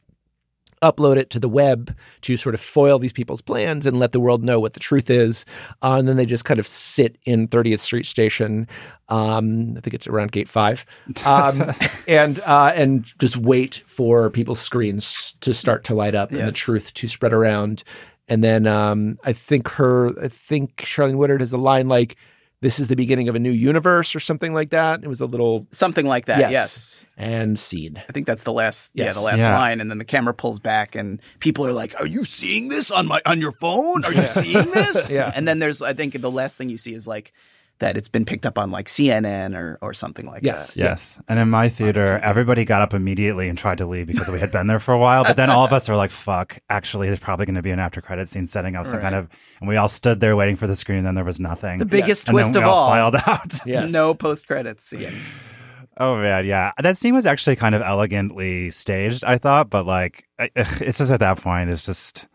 upload it to the web to sort of foil these people's plans and let the world know what the truth is. Uh, and then they just kind of sit in 30th Street Station. Um, I think it's around Gate Five, um, *laughs* and uh, and just wait for people's screens to start to light up and the truth to spread around. And then um, I think her, I think Charlene Woodard has a line like, "This is the beginning of a new universe" or something like that. It was a little Something like that. Yes. Yes. and seed. I think that's the last, yeah, the last Yeah. line, and then the camera pulls back, and people are like, "Are you seeing this on my on your phone? Are you seeing this?" *laughs* Yeah. And then there's, I think, the last thing you see is like that it's been picked up on like CNN or or something like Yes. that. Yes. Yes. And in my theater, everybody got up immediately and tried to leave because we had been there for a while. But then all of us are like, fuck, actually, there's probably going to be an after credit scene setting up some kind of. And we all stood there waiting for the screen, and then there was nothing. The biggest And then twist we of all. filed out. *laughs* Yes. No post credits scenes. Oh man, yeah. That scene was actually kind of elegantly staged, I thought, but like, it's just at that point, it's just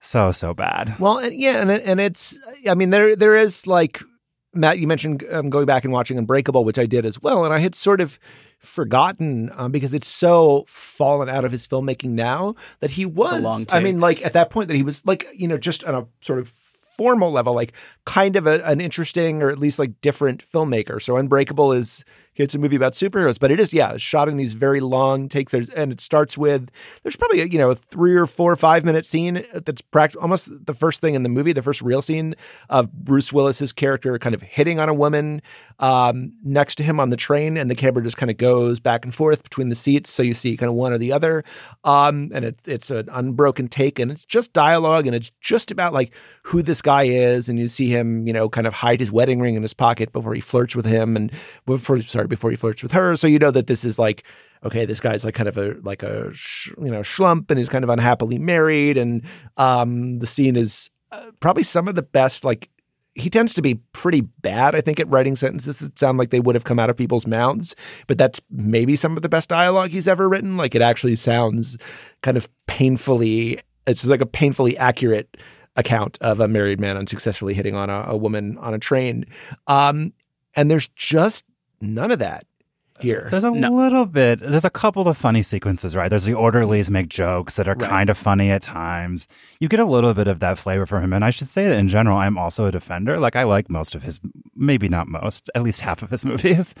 so so bad. Well, and, yeah, and and it's I mean there there is like Matt you mentioned um, going back and watching Unbreakable, which I did as well, and I had sort of forgotten um, because it's so fallen out of his filmmaking now that he was. I mean, like at that point that he was like you know just on a sort of formal level, like kind of a, an interesting or at least like different filmmaker. So Unbreakable is it's a movie about superheroes, but it is yeah shot in these very long takes. There's and it starts with there's probably a, you know a three or four or five minute scene that's pract- almost the first thing in the movie, the first real scene of Bruce Willis's character kind of hitting on a woman um, next to him on the train, and the camera just kind of goes back and forth between the seats, so you see kind of one or the other, um, and it, it's an unbroken take, and it's just dialogue, and it's just about like who this guy is, and you see him, you know, kind of hide his wedding ring in his pocket before he flirts with him, and before sorry before he flirts with her, so you know that this is like okay, this guy's like kind of a like a sh- you know schlump, and he's kind of unhappily married, and um, the scene is uh, probably some of the best. Like he tends to be pretty bad, I think, at writing sentences that sound like they would have come out of people's mouths, but that's maybe some of the best dialogue he's ever written. Like it actually sounds kind of painfully. It's like a painfully accurate account of a married man unsuccessfully hitting on a, a woman on a train. Um, and there's just none of that here. There's a little bit. There's a couple of funny sequences, right? There's the orderlies make jokes that are kind of funny at times. You get a little bit of that flavor from him, and I should say that in general, I'm also a defender. Like I like most of his, maybe not most, at least half of his *laughs* movies.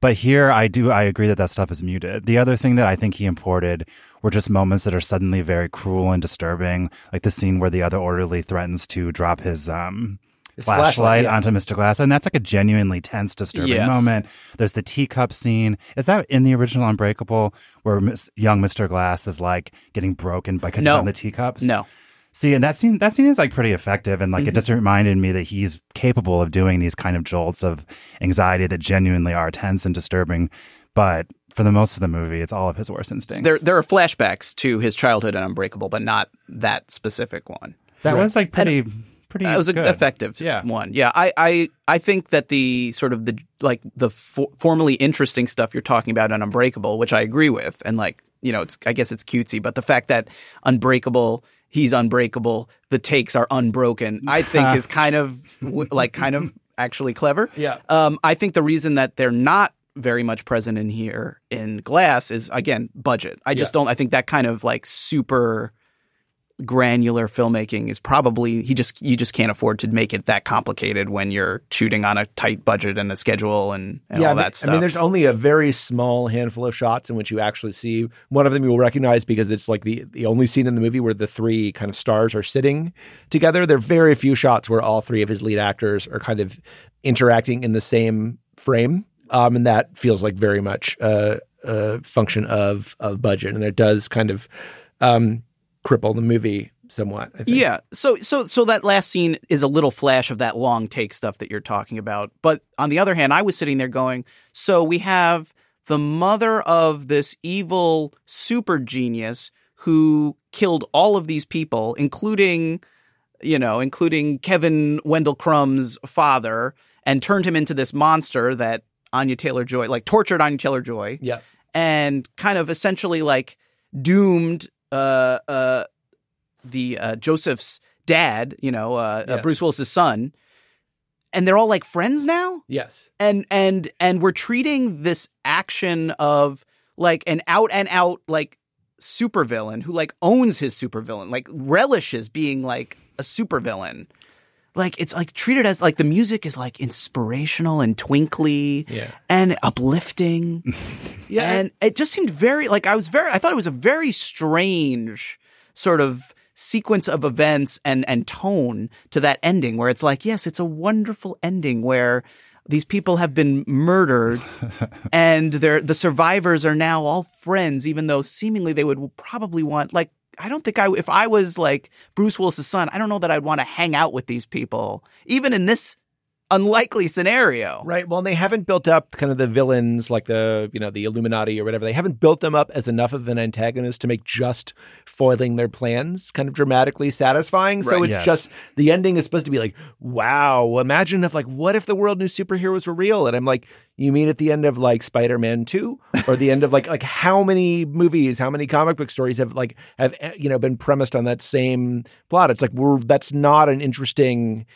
But here, I do. I agree that that stuff is muted. The other thing that I think he imported were just moments that are suddenly very cruel and disturbing, like the scene where the other orderly threatens to drop his um, flashlight, flashlight yeah. onto Mr. Glass, and that's like a genuinely tense, disturbing Yes. moment. There's the teacup scene. Is that in the original Unbreakable, where Miss, young Mr. Glass is like getting broken because No. he's on the teacups? No. See, and that scene that scene is like pretty effective, and like Mm-hmm. it just reminded me that he's capable of doing these kind of jolts of anxiety that genuinely are tense and disturbing. But for the most of the movie, it's all of his worst instincts. There there are flashbacks to his childhood in Unbreakable, but not that specific one. that was like pretty, pretty. That was an effective Yeah. one. Yeah, I, I I think that the sort of the like the for, formally interesting stuff you're talking about on Unbreakable, which I agree with, and like you know, it's I guess it's cutesy, but the fact that Unbreakable, he's unbreakable, the takes are unbroken, I think *laughs* is kind of like kind of actually clever. Yeah. Um, I think the reason that they're not very much present in here in Glass is again budget. I just don't. I think that kind of like super granular filmmaking is probably he just you just can't afford to make it that complicated when you're shooting on a tight budget and a schedule and, and all I mean, that stuff. I mean, there's only a very small handful of shots in which you actually see one of them you will recognize because it's like the the only scene in the movie where the three kind of stars are sitting together. There are very few shots where all three of his lead actors are kind of interacting in the same frame, um, and that feels like very much a, a function of of budget, and it does kind of um, cripple the movie somewhat. I think. Yeah. So so so that last scene is a little flash of that long take stuff that you're talking about. But on the other hand, I was sitting there going, so we have the mother of this evil super genius who killed all of these people, including you know, including Kevin Wendell Crumb's father, and turned him into this monster that Anya Taylor Joy, like tortured Anya Taylor Joy, Yeah. and kind of essentially like doomed uh, uh, the uh, Joseph's dad, you know, uh, uh, Bruce Willis's son, and they're all like friends now, Yes. and and and we're treating this action of like an out and out like supervillain who like owns his supervillain, like relishes being like a supervillain. Like it's like treated as like the music is like inspirational and twinkly Yeah. and uplifting. *laughs* Yeah. And it just seemed very like I was very I thought it was a very strange sort of sequence of events and and tone to that ending where it's like yes, it's a wonderful ending where these people have been murdered *laughs* and they're the survivors are now all friends even though seemingly they would probably want like I don't think I if I was like Bruce Willis's son, I don't know that I'd want to hang out with these people even in this unlikely scenario. Right. Well, they haven't built up kind of the villains like the, you know, the Illuminati or whatever. They haven't built them up as enough of an antagonist to make just foiling their plans kind of dramatically satisfying. So it's Yes. just the ending is supposed to be like, wow, imagine if like what if the world knew superheroes were real? And I'm like, you mean at the end of like Spider-Man 2 or the end of like like how many movies, how many comic book stories have like have eh, you know been premised on that same plot? It's like we're that's not an interesting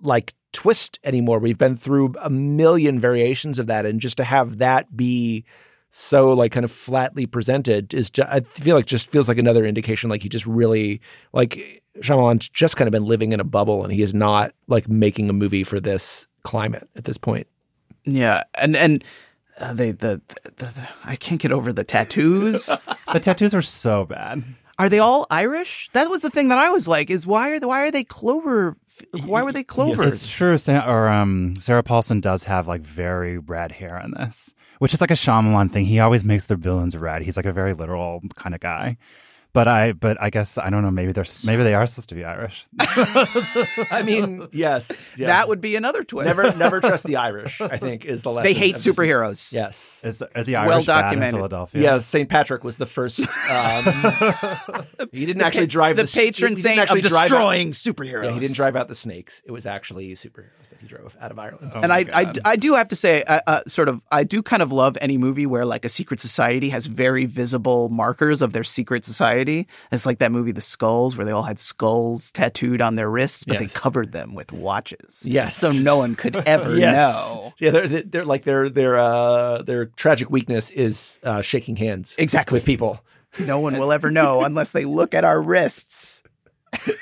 like twist anymore. We've been through a million variations of that, and just to have that be so like kind of flatly presented is just, I feel like just feels like another indication like he just really like Shyamalan's just kind of been living in a bubble and he is not like making a movie for this climate at this point. Yeah, and and uh, they the, the, the I can't get over the tattoos. *laughs* The tattoos are so bad. Are they all Irish? That was the thing that I was like, is why are they, why are they clover? Why were they clovers? It's true. Sa- Or um, Sarah Paulson does have like very red hair in this, which is like a Shyamalan thing. He always makes the villains red. He's like a very literal kind of guy. But I, but I guess I don't know. Maybe they're maybe they are supposed to be Irish. *laughs* I mean, yes, yeah. That would be another twist. never never trust the Irish. I think is the lesson. they hate of this- superheroes. Yes. Is, is the Irish Well bad in documented. Philadelphia? Yeah, St. Patrick was the first. Um, *laughs* he didn't actually drive the the, patron he didn't saint of actually drive out- destroying superheroes. Yeah, he didn't drive out the snakes. It was actually superheroes that he drove out of Ireland. and I, I, I do have to say, uh, uh, sort of, I do kind of love any movie where like a secret society has very visible markers of their secret society. It's like that movie, The Skulls, where they all had skulls tattooed on their wrists, but Yes. they covered them with watches. Yes. so no one could *laughs* ever know. Yeah, they're, they're, they're like their their uh, their tragic weakness is uh, shaking hands Exactly. with people. No one will *laughs* ever know unless they look at our wrists.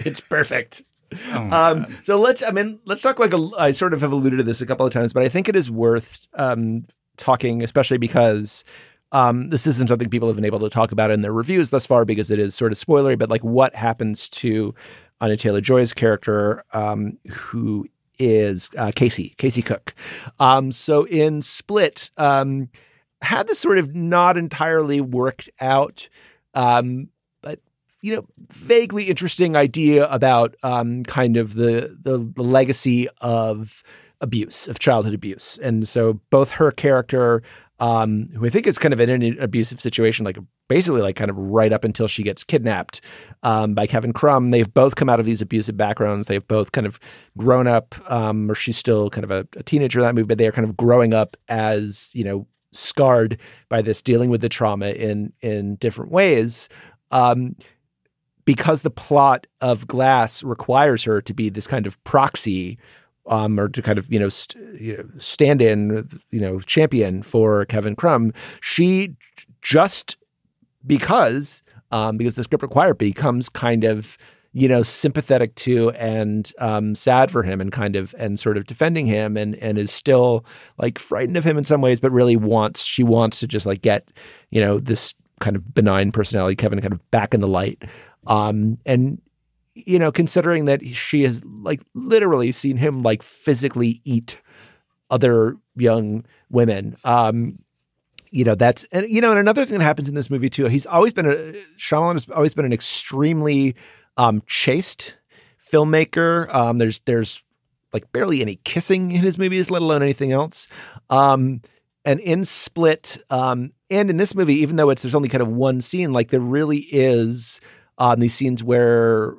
It's perfect. Oh Um, so let's, I mean, let's talk like a, I sort of have alluded to this a couple of times, but I think it is worth um, talking, especially because um, this isn't something people have been able to talk about in their reviews thus far because it is sort of spoilery, but like what happens to Anya Taylor Joy's character, um, who is uh, Casey, Casey Cook. Um, so in Split, um, had this sort of not entirely worked out, um, but you know, vaguely interesting idea about um, kind of the, the the legacy of abuse, of childhood abuse, and so both her character, um, who I think is kind of in an abusive situation, like basically like kind of right up until she gets kidnapped um, by Kevin Crumb. They've both come out of these abusive backgrounds. They've both kind of grown up, um, or she's still kind of a, a teenager in that movie, but they are kind of growing up as you know scarred by this, dealing with the trauma in in different ways. Um, because the plot of Glass requires her to be this kind of proxy, um, or to kind of you know, st- you know stand in, you know, champion for Kevin Crumb, she just because um, because the script required becomes kind of you know sympathetic to and um, sad for him and kind of and sort of defending him and and is still like frightened of him in some ways, but really wants she wants to just like get you know this kind of benign personality Kevin kind of back in the light. Um, and you know, considering that she has like literally seen him like physically eat other young women. Um, you know, that's and you know, and another thing that happens in this movie too, he's always been a Shyamalan has always been an extremely um chaste filmmaker. Um, there's there's like barely any kissing in his movies, let alone anything else. Um, and in Split, um, and in this movie, even though it's there's only kind of one scene, like there really is um, these scenes where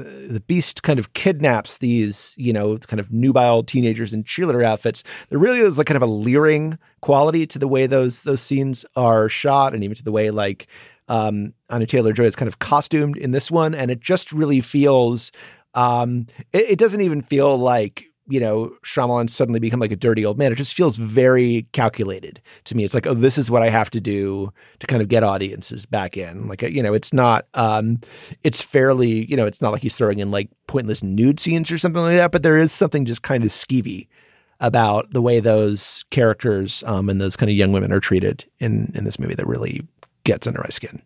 the, beast kind of kidnaps these, you know, kind of nubile teenagers in cheerleader outfits. There really is like kind of a leering quality to the way those those scenes are shot, and even to the way like um, Anya Taylor Joy is kind of costumed in this one, and it just really feels. Um, it, it doesn't even feel like you know, Shyamalan suddenly become like a dirty old man. It just feels very calculated to me. It's like, oh, this is what I have to do to kind of get audiences back in. Like, you know, it's not, um, it's fairly, you know, it's not like he's throwing in like pointless nude scenes or something like that, but there is something just kind of skeevy about the way those characters um, and those kind of young women are treated in in this movie that really gets under my skin.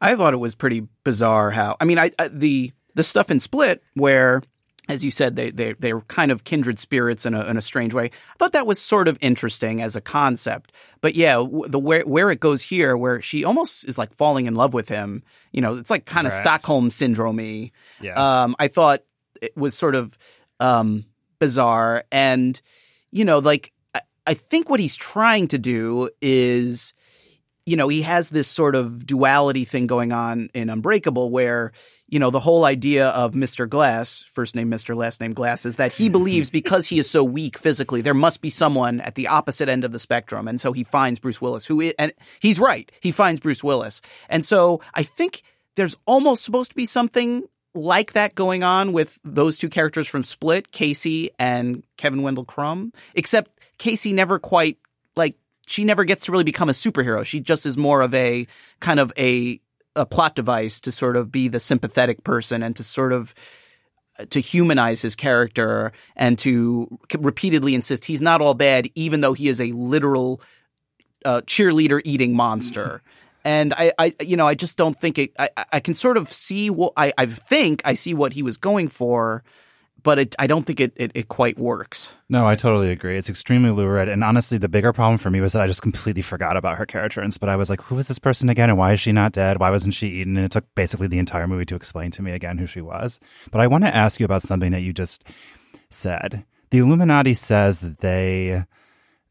I thought it was pretty bizarre how I mean I, I the the stuff in Split where as you said, they they they were kind of kindred spirits in a in a strange way. I thought that was sort of interesting as a concept, but yeah, the where where it goes here, where she almost is like falling in love with him. You know, it's like kind of Right. Stockholm syndrome. Yeah. Um, I thought it was sort of um, bizarre, and you know, like I, I think what he's trying to do is you know, he has this sort of duality thing going on in Unbreakable where, you know, the whole idea of Mr. Glass, first name Mr. last name Glass, is that he mm-hmm. believes because he is so weak physically, there must be someone at the opposite end of the spectrum. And so he finds Bruce Willis, who is, and he's right. He finds Bruce Willis. And so I think there's almost supposed to be something like that going on with those two characters from Split, Casey and Kevin Wendell Crumb, except Casey never quite like she never gets to really become a superhero. She just is more of a kind of a a plot device to sort of be the sympathetic person and to sort of to humanize his character and to repeatedly insist he's not all bad, even though he is a literal uh, cheerleader eating monster. And I, I, you know, I just don't think it. I, I can sort of see what I, I think I see what he was going for, but it, I don't think it, it, it quite works. No, I totally agree. It's extremely lurid. And honestly, the bigger problem for me was that I just completely forgot about her character. And but I was like, who is this person again? And why is she not dead? Why wasn't she eaten? And it took basically the entire movie to explain to me again who she was. But I want to ask you about something that you just said. The Illuminati says that they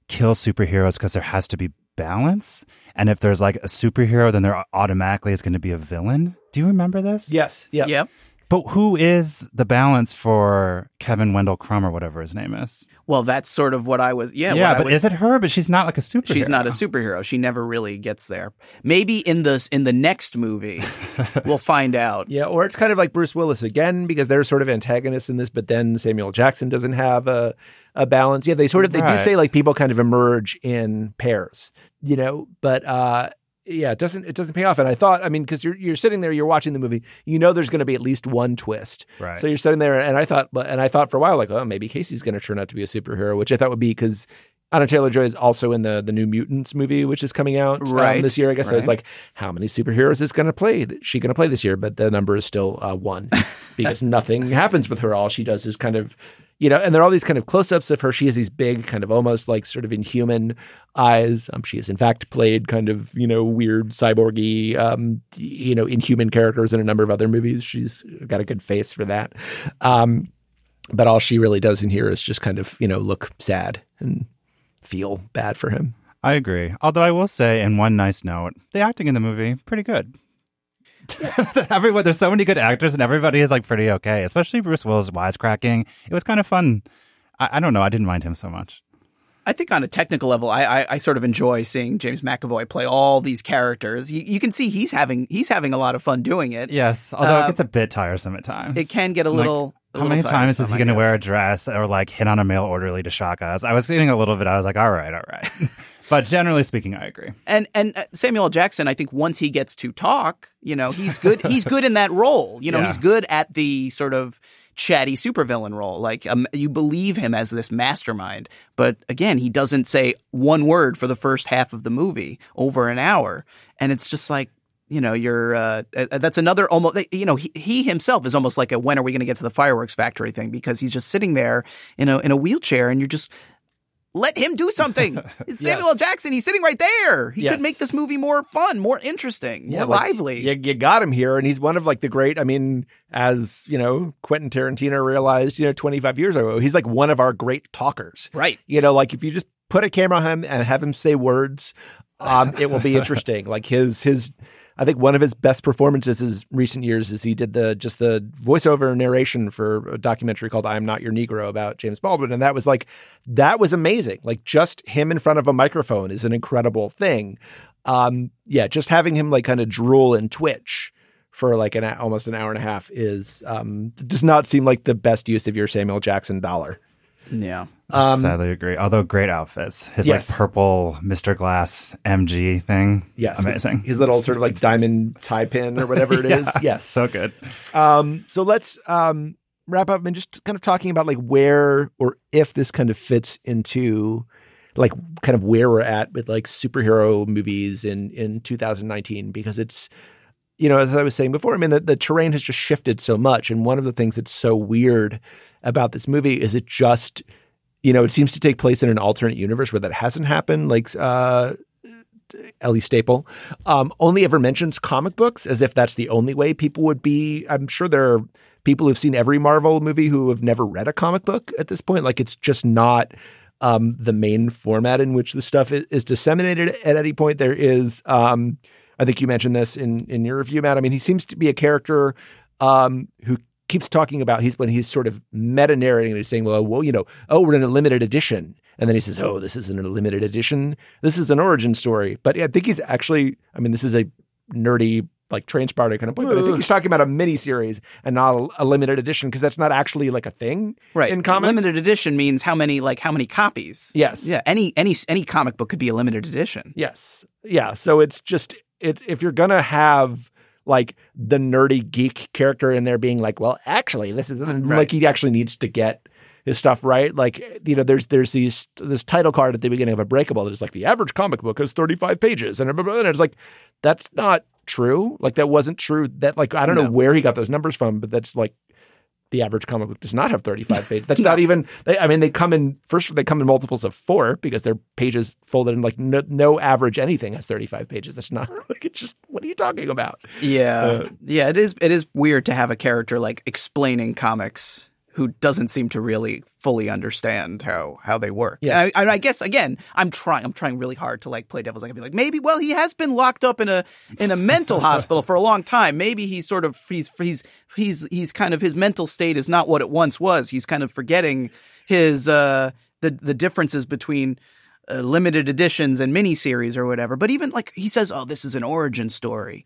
kill superheroes because there has to be balance. And if there's like a superhero, then there automatically is going to be a villain. Do you remember this? Yes. Yeah. Yep. But who is the balance for Kevin Wendell Crumb or whatever his name is? Well, that's sort of what I was. Yeah, Yeah, what I but was, is it her? But she's not like a superhero. She's not a superhero. She never really gets there. Maybe in the in the next movie, *laughs* we'll find out. Yeah, or it's kind of like Bruce Willis again because they're sort of antagonists in this, but then Samuel Jackson doesn't have a a balance. Yeah, they sort of they do say like people kind of emerge in pairs, you know, but uh yeah, it doesn't it doesn't pay off. And I thought, I mean, because you're you're sitting there, you're watching the movie, you know, there's going to be at least one twist. Right. So you're sitting there, and I thought, but and I thought for a while, like, oh, maybe Casey's going to turn out to be a superhero, which I thought would be because Anya Taylor Joy is also in the the new Mutants movie, which is coming out um, this year. I guess I was right. like, how many superheroes is going to play? Is she going to play this year? But the number is still uh, one *laughs* because nothing happens with her. All she does is kind of, you know, and there are all these kind of close ups of her. She has these big, kind of almost like sort of inhuman eyes. Um, she has in fact played kind of you know weird cyborgy, um, you know, inhuman characters in a number of other movies. She's got a good face for that. Um, but all she really does in here is just kind of you know look sad and feel bad for him. I agree. Although I will say, in one nice note, the acting in the movie pretty good. *laughs* Everyone, there's so many good actors, and everybody is like pretty okay. Especially Bruce Willis wisecracking. It was kind of fun. I, I don't know. I didn't mind him so much. I think on a technical level, I, I, I sort of enjoy seeing James McAvoy play all these characters. You, you can see he's having he's having a lot of fun doing it. Yes, although Uh, it gets a bit tiresome at times. It can get a Like, little. a How little many times is he going to wear a dress or like hit on a male orderly to shock us? I was feeling a little bit. I was like, all right, all right. *laughs* But generally speaking, I agree. And and uh, Samuel L. Jackson, I think once he gets to talk, you know, he's good. he's good in that role. You know, Yeah. he's good at the sort of chatty supervillain role. Like um, you believe him as this mastermind. But again, he doesn't say one word for the first half of the movie over an hour, and it's just like. You know, you're. Uh, uh, that's another almost. You know, he, he himself is almost like a when are we going to get to the fireworks factory thing because he's just sitting there in a in a wheelchair and you're just let him do something. *laughs* It's Samuel L. Jackson. He's sitting right there. He Yes. could make this movie more fun, more interesting, more like, lively. You, you got him here, and he's one of like the great. I mean, as you know, Quentin Tarantino realized, you know, 25 years ago, he's like one of our great talkers. Right. You know, like if you just put a camera on him and have him say words, um, it will be *laughs* interesting. like his his. I think one of his best performances in recent years is he did the just the voiceover narration for a documentary called "I'm Not Your Negro" about James Baldwin, and that was like that was amazing. Like just him in front of a microphone is an incredible thing. Um, yeah, just having him like kind of drool and twitch for like an almost an hour and a half is um, does not seem like the best use of your Samuel Jackson dollar. Yeah. I Um, sadly agree. Although great outfits, his Yes. like purple Mr. Glass MG thing, Yes, amazing. His little sort of like diamond tie pin or whatever it *laughs* is. Yeah, Yes, so good. Um, so let's um, wrap up and just kind of talking about like where or if this kind of fits into like kind of where we're at with like superhero movies in in 2019 because it's you know as I was saying before I mean the, the terrain has just shifted so much and one of the things that's so weird about this movie is it just you know it seems to take place in an alternate universe where that hasn't happened like uh Ellie Staple, um, only ever mentions comic books as if that's the only way people would be. I'm sure there are people who've seen every Marvel movie who have never read a comic book at this point. Like it's just not um, the main format in which the stuff is, is disseminated at any point. There is, um, I think you mentioned this in in your review, Matt. I mean, he seems to be a character um, who keeps talking about he's when he's sort of meta narrating and he's saying, well, well, you know, oh, we're in a limited edition. And then he says, oh, this isn't a limited edition. This is an origin story. But yeah, I think he's actually, I mean, this is a nerdy, like train spotter kind of point, but I think he's talking about a mini series and not a, a limited edition because that's not actually like a thing Right. in comics. Limited edition means how many like how many copies? Yes. Yeah. Any any any comic book could be a limited edition. Yes. Yeah. So it's just it if you're gonna have like the nerdy geek character in there being like, well, actually, this is like he actually needs to get his stuff right. Like you know, there's there's these this title card at the beginning of Unbreakable that is like the average comic book has 35 pages, and, blah, blah, blah, and it's like that's not true. Like that wasn't true. That like I don't know where he got those numbers from, but that's like the average comic book does not have 35 pages. *laughs* That's not even, they, I mean, they come in, first, they come in multiples of four because their pages folded in like no, no average anything has 35 pages. That's not, *laughs* like, it's just, what are you talking about? Yeah. Uh, yeah, it is it is weird to have a character like explaining comics who doesn't seem to really fully understand how how they work. Yeah, I, guess again, I'm trying I'm trying really hard to like play devil's like be like maybe well he has been locked up in a in a mental *laughs* hospital for a long time. Maybe he's sort of he's he's he's he's kind of his mental state is not what it once was. He's kind of forgetting his uh the the differences between uh, limited editions and miniseries or whatever. But even like he says, "Oh, this is an origin story."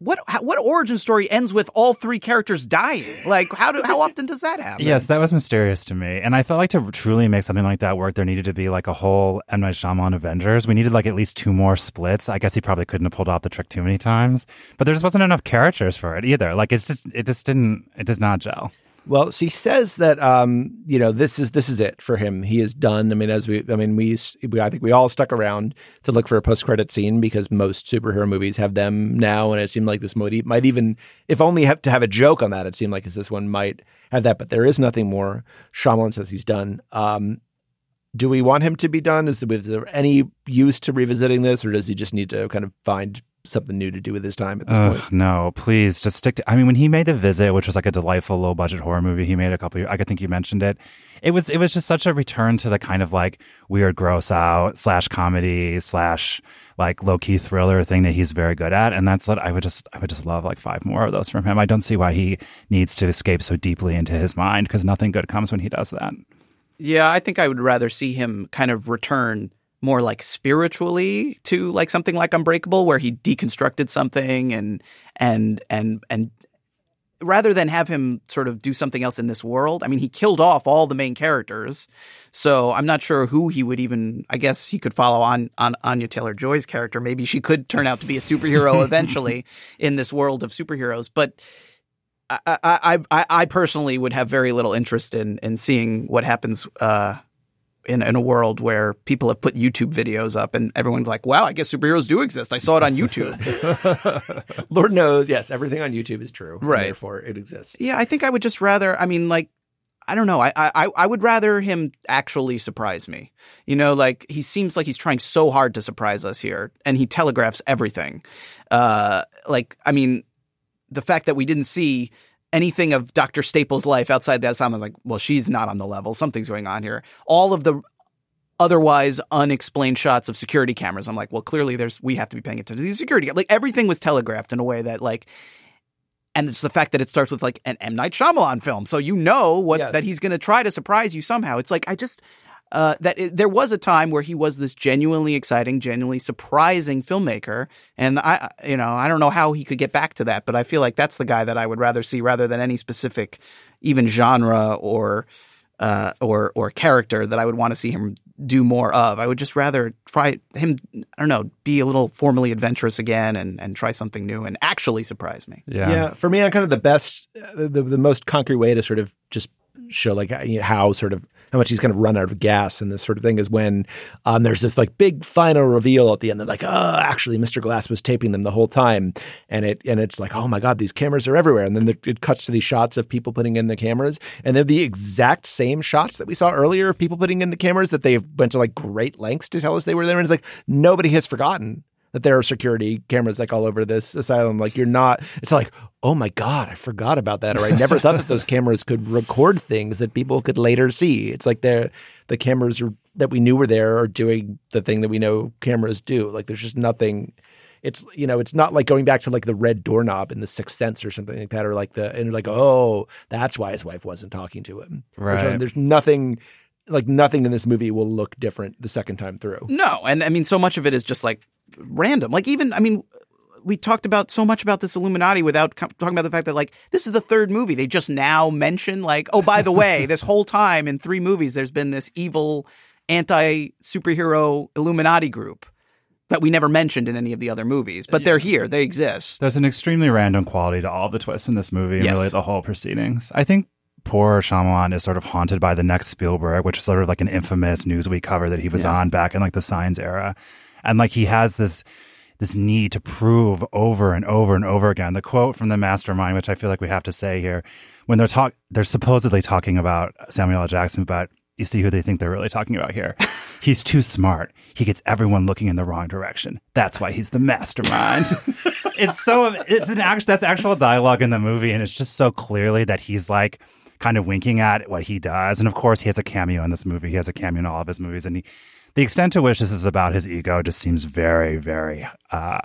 What what origin story ends with all three characters dying? Like how do how often does that happen? Yes, that was mysterious to me. And I felt like to truly make something like that work, there needed to be like a whole M. Night Shyamalan Avengers. We needed like at least two more splits. I guess he probably couldn't have pulled off the trick too many times, but there just wasn't enough characters for it either. Like it's just, it just didn't, it does not gel. Well, she says that um, you know this is this is it for him. He is done. I mean, as we, I mean, we, we I think we all stuck around to look for a post credit scene because most superhero movies have them now, and it seemed like this might, might even, if only have to have a joke on that, it seemed like this one might have that. But there is nothing more. Shyamalan says he's done. Um, do we want him to be done? Is there, is there any use to revisiting this, or does he just need to kind of find something new to do with his time at this Ugh, point? no, please just stick to. I mean, when he made the visit, which was like a delightful low budget horror movie, he made a couple. I think you mentioned it. It was it was just such a return to the kind of like weird, gross out slash comedy slash like low key thriller thing that he's very good at, and that's what I would just I would just love like five more of those from him. I don't see why he needs to escape so deeply into his mind because nothing good comes when he does that. Yeah, I think I would rather see him kind of return more like spiritually to like something like Unbreakable, where he deconstructed something and and and and rather than have him sort of do something else in this world, I mean, he killed off all the main characters. So I'm not sure who he would even. I guess he could follow on on Anya Taylor Joy's character. Maybe she could turn out to be a superhero *laughs* eventually in this world of superheroes. But I, I, I, I personally would have very little interest in in seeing what happens. Uh, in, in a world where people have put YouTube videos up and everyone's like, wow, I guess superheroes do exist. I saw it on YouTube. *laughs* Lord knows, yes, everything on YouTube is true. Right. Therefore, it exists. Yeah, I think I would just rather. I mean, like, I don't know. I I I would rather him actually surprise me. You know, like he seems like he's trying so hard to surprise us here, and he telegraphs everything. Uh, like, I mean, the fact that we didn't see anything of Doctor Staples' life outside that time, I was like, well, she's not on the level. Something's going on here. All of the otherwise unexplained shots of security cameras. I'm like, well, clearly there's we have to be paying attention to these security. Like everything was telegraphed in a way that like and it's the fact that it starts with like an M Night Shyamalan film, so you know what Yes. that he's going to try to surprise you somehow. It's like I just uh, that it, there was a time where he was this genuinely exciting, genuinely surprising filmmaker, and I, you know, I don't know how he could get back to that, but I feel like that's the guy that I would rather see rather than any specific, even genre or uh, or or character that I would want to see him do more of. I would just rather try him. I don't know, be a little formally adventurous again and and try something new and actually surprise me. Yeah. For me, I'm kind of the best, the, the, the most concrete way to sort of just show like you know, how sort of how much he's going to run out of gas and this sort of thing is when um, there's this like big final reveal at the end. They're like, oh, actually, Mr. Glass was taping them the whole time, and it and it's like, oh my god, these cameras are everywhere. And then the, it cuts to these shots of people putting in the cameras, and they're the exact same shots that we saw earlier of people putting in the cameras that they went to like great lengths to tell us they were there. And it's like nobody has forgotten that there are security cameras like all over this asylum. Like you're not, it's like, oh my God, I forgot about that. Or I never thought that those cameras could record things that people could later see. It's like they're, the cameras are, that we knew were there are doing the thing that we know cameras do. Like there's just nothing. It's you know it's not like going back to like the red doorknob in the Sixth Sense or something like that, or like the and like oh that's why his wife wasn't talking to him. Or something. Right. There's nothing like nothing in this movie will look different the second time through. No, and I mean, so much of it is just like random. Like even, I mean, we talked about so much about this Illuminati without talking about the fact that like this is the third movie. They just now mention like, oh, by the *laughs* way, this whole time in three movies, there's been this evil anti superhero Illuminati group that we never mentioned in any of the other movies, but they're here. They exist. There's an extremely random quality to all the twists in this movie and Yes. really the whole proceedings. I think poor Shyamalan is sort of haunted by the next Spielberg, which is sort of like an infamous Newsweek cover that he was on back in like the Signs era. And like he has this this need to prove over and over and over again. The quote from the mastermind, which I feel like we have to say here, when they're talk they're supposedly talking about Samuel L. Jackson, but you see who they think they're really talking about here. *laughs* He's too smart. He gets everyone looking in the wrong direction. That's why he's the mastermind. *laughs* it's so it's an act that's actual dialogue in the movie, and it's just so clearly that he's like kind of winking at what he does. And of course, he has a cameo in this movie. He has a cameo in all of his movies, and he, the extent to which this is about his ego just seems very, very uh,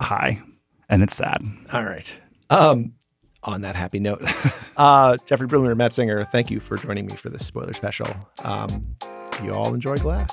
high, and it's sad. All right. Um, on that happy note, *laughs* uh, Jeffrey Briller Matt Singer, thank you for joining me for this spoiler special. Um, you all enjoy Glass.